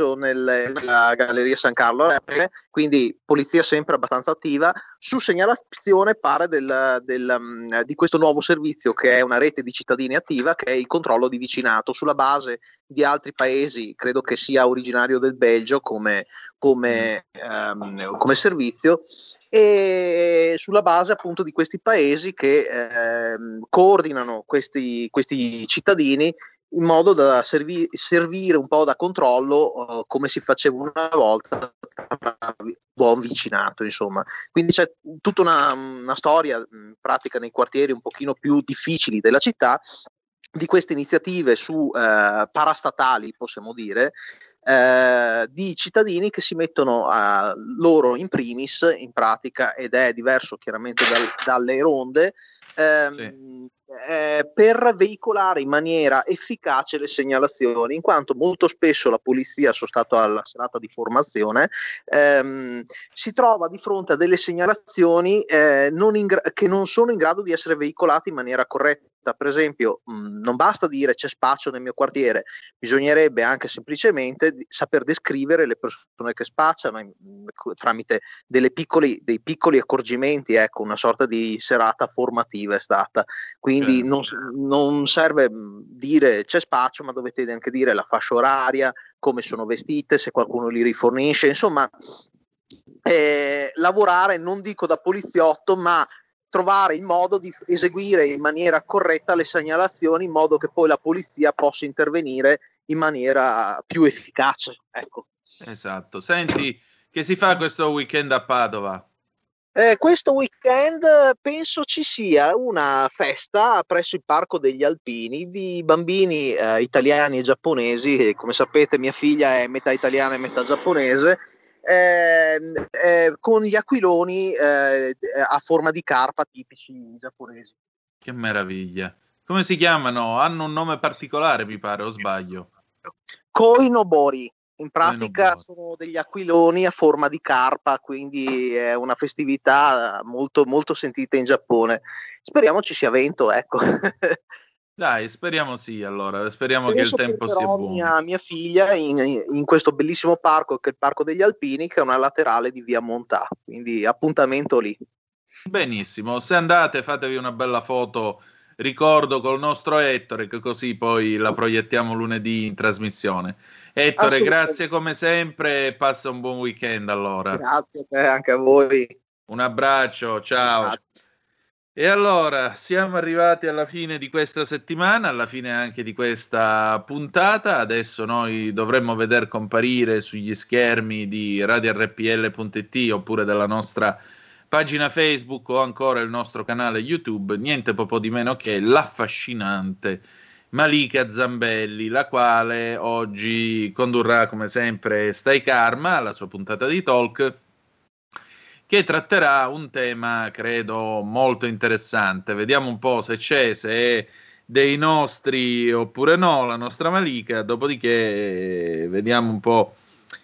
Speaker 20: spaccio nel, nella Galleria San Carlo, eh, quindi polizia sempre abbastanza attiva, su segnalazione pare del, del, um, di questo nuovo servizio che è una rete di cittadini attiva che è il controllo di vicinato. Sulla base di altri paesi, credo che sia originario del Belgio come, come, um, come servizio. E sulla base appunto di questi paesi che eh, coordinano questi, questi cittadini in modo da servi- servire un po' da controllo uh, come si faceva una volta buon vicinato insomma. Quindi c'è tutta una, una storia in pratica nei quartieri un pochino più difficili della città di queste iniziative su eh, parastatali possiamo dire eh, di cittadini che si mettono a loro in primis in pratica ed è diverso chiaramente dal, dalle ronde ehm, sì eh, per veicolare in maniera efficace le segnalazioni, in quanto molto spesso la polizia, sono stato alla serata di formazione, ehm, si trova di fronte a delle segnalazioni eh, non gra- che non sono in grado di essere veicolate in maniera corretta per esempio, mh, non basta dire c'è spaccio nel mio quartiere, bisognerebbe anche semplicemente saper descrivere le persone che spacciano mh, tramite piccoli, dei piccoli accorgimenti, ecco, una sorta di serata formativa è stata. Quindi certo. non, non, serve dire c'è spaccio, ma dovete anche dire la fascia oraria, come sono vestite, se qualcuno li rifornisce, insomma. Eh, lavorare non dico da poliziotto ma trovare il modo di eseguire in maniera corretta le segnalazioni in modo che poi la polizia possa intervenire in maniera più efficace. Ecco.
Speaker 2: Esatto. Senti, che si fa questo weekend a Padova?
Speaker 20: Eh, questo weekend penso ci sia una festa presso il Parco degli Alpini di bambini eh, italiani e giapponesi. Come sapete, mia figlia è metà italiana e metà giapponese eh, eh, con gli aquiloni eh, a forma di carpa tipici giapponesi.
Speaker 2: Che meraviglia! Come si chiamano? Hanno un nome particolare, mi pare, o sbaglio?
Speaker 20: Koinobori. In pratica sono degli aquiloni a forma di carpa, quindi è una festività molto, molto sentita in Giappone. Speriamo ci sia vento, ecco.
Speaker 2: Dai, speriamo sì, allora, speriamo che il tempo sia buono.
Speaker 11: Mia, mia figlia in, in, questo bellissimo parco che è il Parco degli Alpini, che è una laterale di Via Montà, quindi appuntamento lì.
Speaker 2: Benissimo, se andate fatevi una bella foto, ricordo col nostro Ettore, che così poi la proiettiamo lunedì in trasmissione. Ettore, grazie come sempre e passa un buon weekend allora.
Speaker 11: Grazie a te, anche a voi.
Speaker 2: Un abbraccio, ciao. Grazie. E allora siamo arrivati alla fine di questa settimana, alla fine anche di questa puntata. Adesso noi dovremmo veder comparire sugli schermi di radiorpl.it oppure della nostra pagina Facebook o ancora il nostro canale YouTube, niente proprio di meno che l'affascinante Malika Zambelli, la quale oggi condurrà come sempre Stai Karma, la sua puntata di talk che tratterà un tema, credo, molto interessante. Vediamo un po' se c'è, se è dei nostri oppure no, la nostra Malika, dopodiché vediamo un po'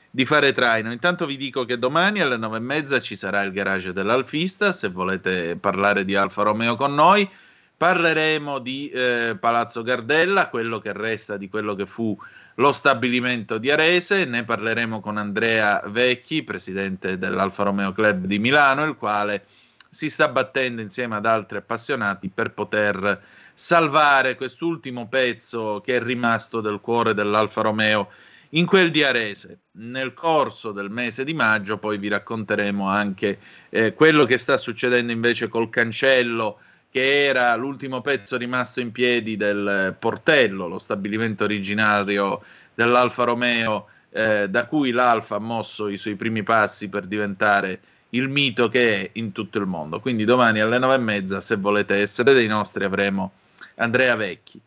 Speaker 2: di fare traino. Intanto vi dico che domani alle nove e mezza ci sarà il garage dell'Alfista, se volete parlare di Alfa Romeo con noi. Parleremo di eh, Palazzo Gardella, quello che resta di quello che fu lo stabilimento di Arese, ne parleremo con Andrea Vecchi, presidente dell'Alfa Romeo Club di Milano, il quale si sta battendo insieme ad altri appassionati per poter salvare quest'ultimo pezzo che è rimasto del cuore dell'Alfa Romeo in quel di Arese. Nel corso del mese di maggio poi vi racconteremo anche eh, quello che sta succedendo invece col cancello che era l'ultimo pezzo rimasto in piedi del Portello, lo stabilimento originario dell'Alfa Romeo, eh, da cui l'Alfa ha mosso i suoi primi passi per diventare il mito che è in tutto il mondo. Quindi domani alle nove e mezza, se volete essere dei nostri, avremo Andrea Vecchi.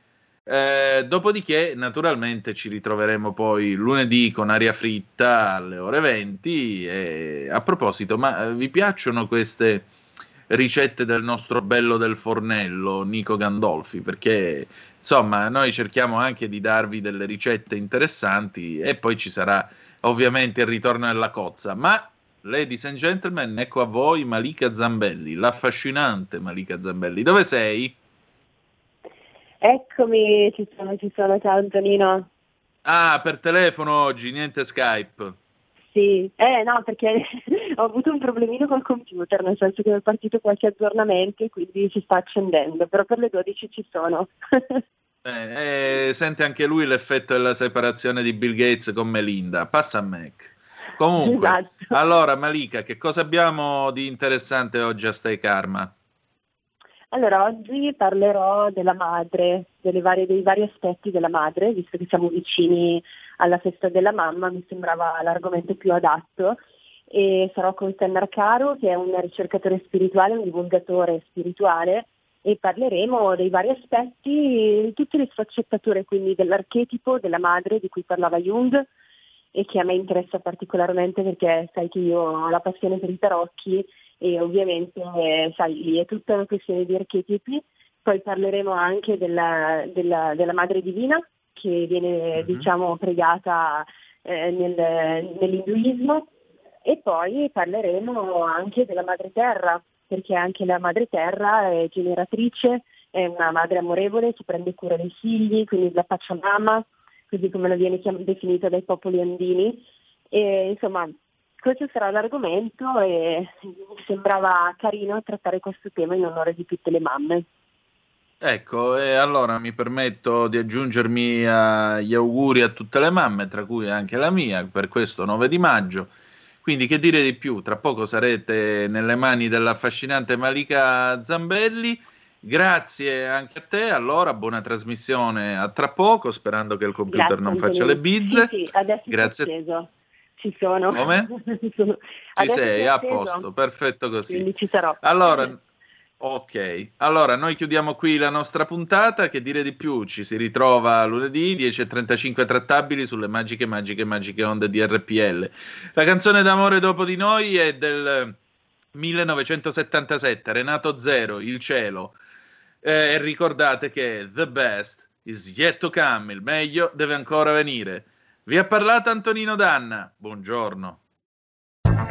Speaker 2: Eh, dopodiché, naturalmente, ci ritroveremo poi lunedì con aria fritta alle ore 20. E, a proposito, ma eh, vi piacciono queste ricette del nostro bello del fornello, Nico Gandolfi, perché insomma noi cerchiamo anche di darvi delle ricette interessanti e poi ci sarà ovviamente il ritorno alla cozza. Ma, ladies and gentlemen, ecco a voi Malika Zambelli, l'affascinante Malika Zambelli. Dove sei?
Speaker 21: Eccomi, ci sono, ci sono, ciao Antonino.
Speaker 2: Ah, per telefono oggi, niente Skype.
Speaker 21: Sì, eh no, perché ho avuto un problemino col computer, nel senso che è partito qualche aggiornamento e quindi si sta accendendo, però per le 12 ci sono.
Speaker 2: eh, eh, sente anche lui l'effetto della separazione di Bill Gates con Melinda, passa a Mac. Comunque, esatto. allora Malika, che cosa abbiamo di interessante oggi a Stay Karma?
Speaker 21: Allora, oggi parlerò della madre, varie, dei vari aspetti della madre, visto che siamo vicini alla festa della mamma, mi sembrava l'argomento più adatto. E sarò con Sennar Caro, che è un ricercatore spirituale, un divulgatore spirituale, e parleremo dei vari aspetti, tutte le sfaccettature quindi dell'archetipo della madre di cui parlava Jung e che a me interessa particolarmente perché sai che io ho la passione per i tarocchi e ovviamente eh, sai, lì è tutta una questione di archetipi. Poi parleremo anche della, della, della Madre Divina che viene mm-hmm. diciamo, pregata eh, nel, nell'induismo e poi parleremo anche della Madre Terra perché anche la Madre Terra è generatrice, è una madre amorevole che prende cura dei figli, quindi la Pachamama, così come la viene definita dai popoli andini. E, insomma, questo sarà l'argomento e mi sembrava carino trattare questo tema in onore di tutte le mamme.
Speaker 2: Ecco, e allora mi permetto di aggiungermi agli auguri a tutte le mamme, tra cui anche la mia, per questo 9 di maggio. Quindi che dire di più? Tra poco sarete nelle mani dell'affascinante Malika Zambelli. Grazie anche a te, allora buona trasmissione a tra poco, sperando che il computer Grazie, non faccia le bizze.
Speaker 21: Sì, sì, adesso Grazie. Ci sono.
Speaker 2: Come?
Speaker 21: sono.
Speaker 2: Ci sei, a posto, perfetto così.
Speaker 21: Quindi ci sarò.
Speaker 2: Allora, ok, allora noi chiudiamo qui la nostra puntata, che dire di più, ci si ritrova lunedì 10.35 trattabili sulle magiche, magiche, magiche onde di RPL. La canzone d'amore dopo di noi è del 1977, Renato Zero, Il cielo. Eh, e ricordate che the best is yet to come, il meglio deve ancora venire. Vi ha parlato Antonino Danna. Buongiorno.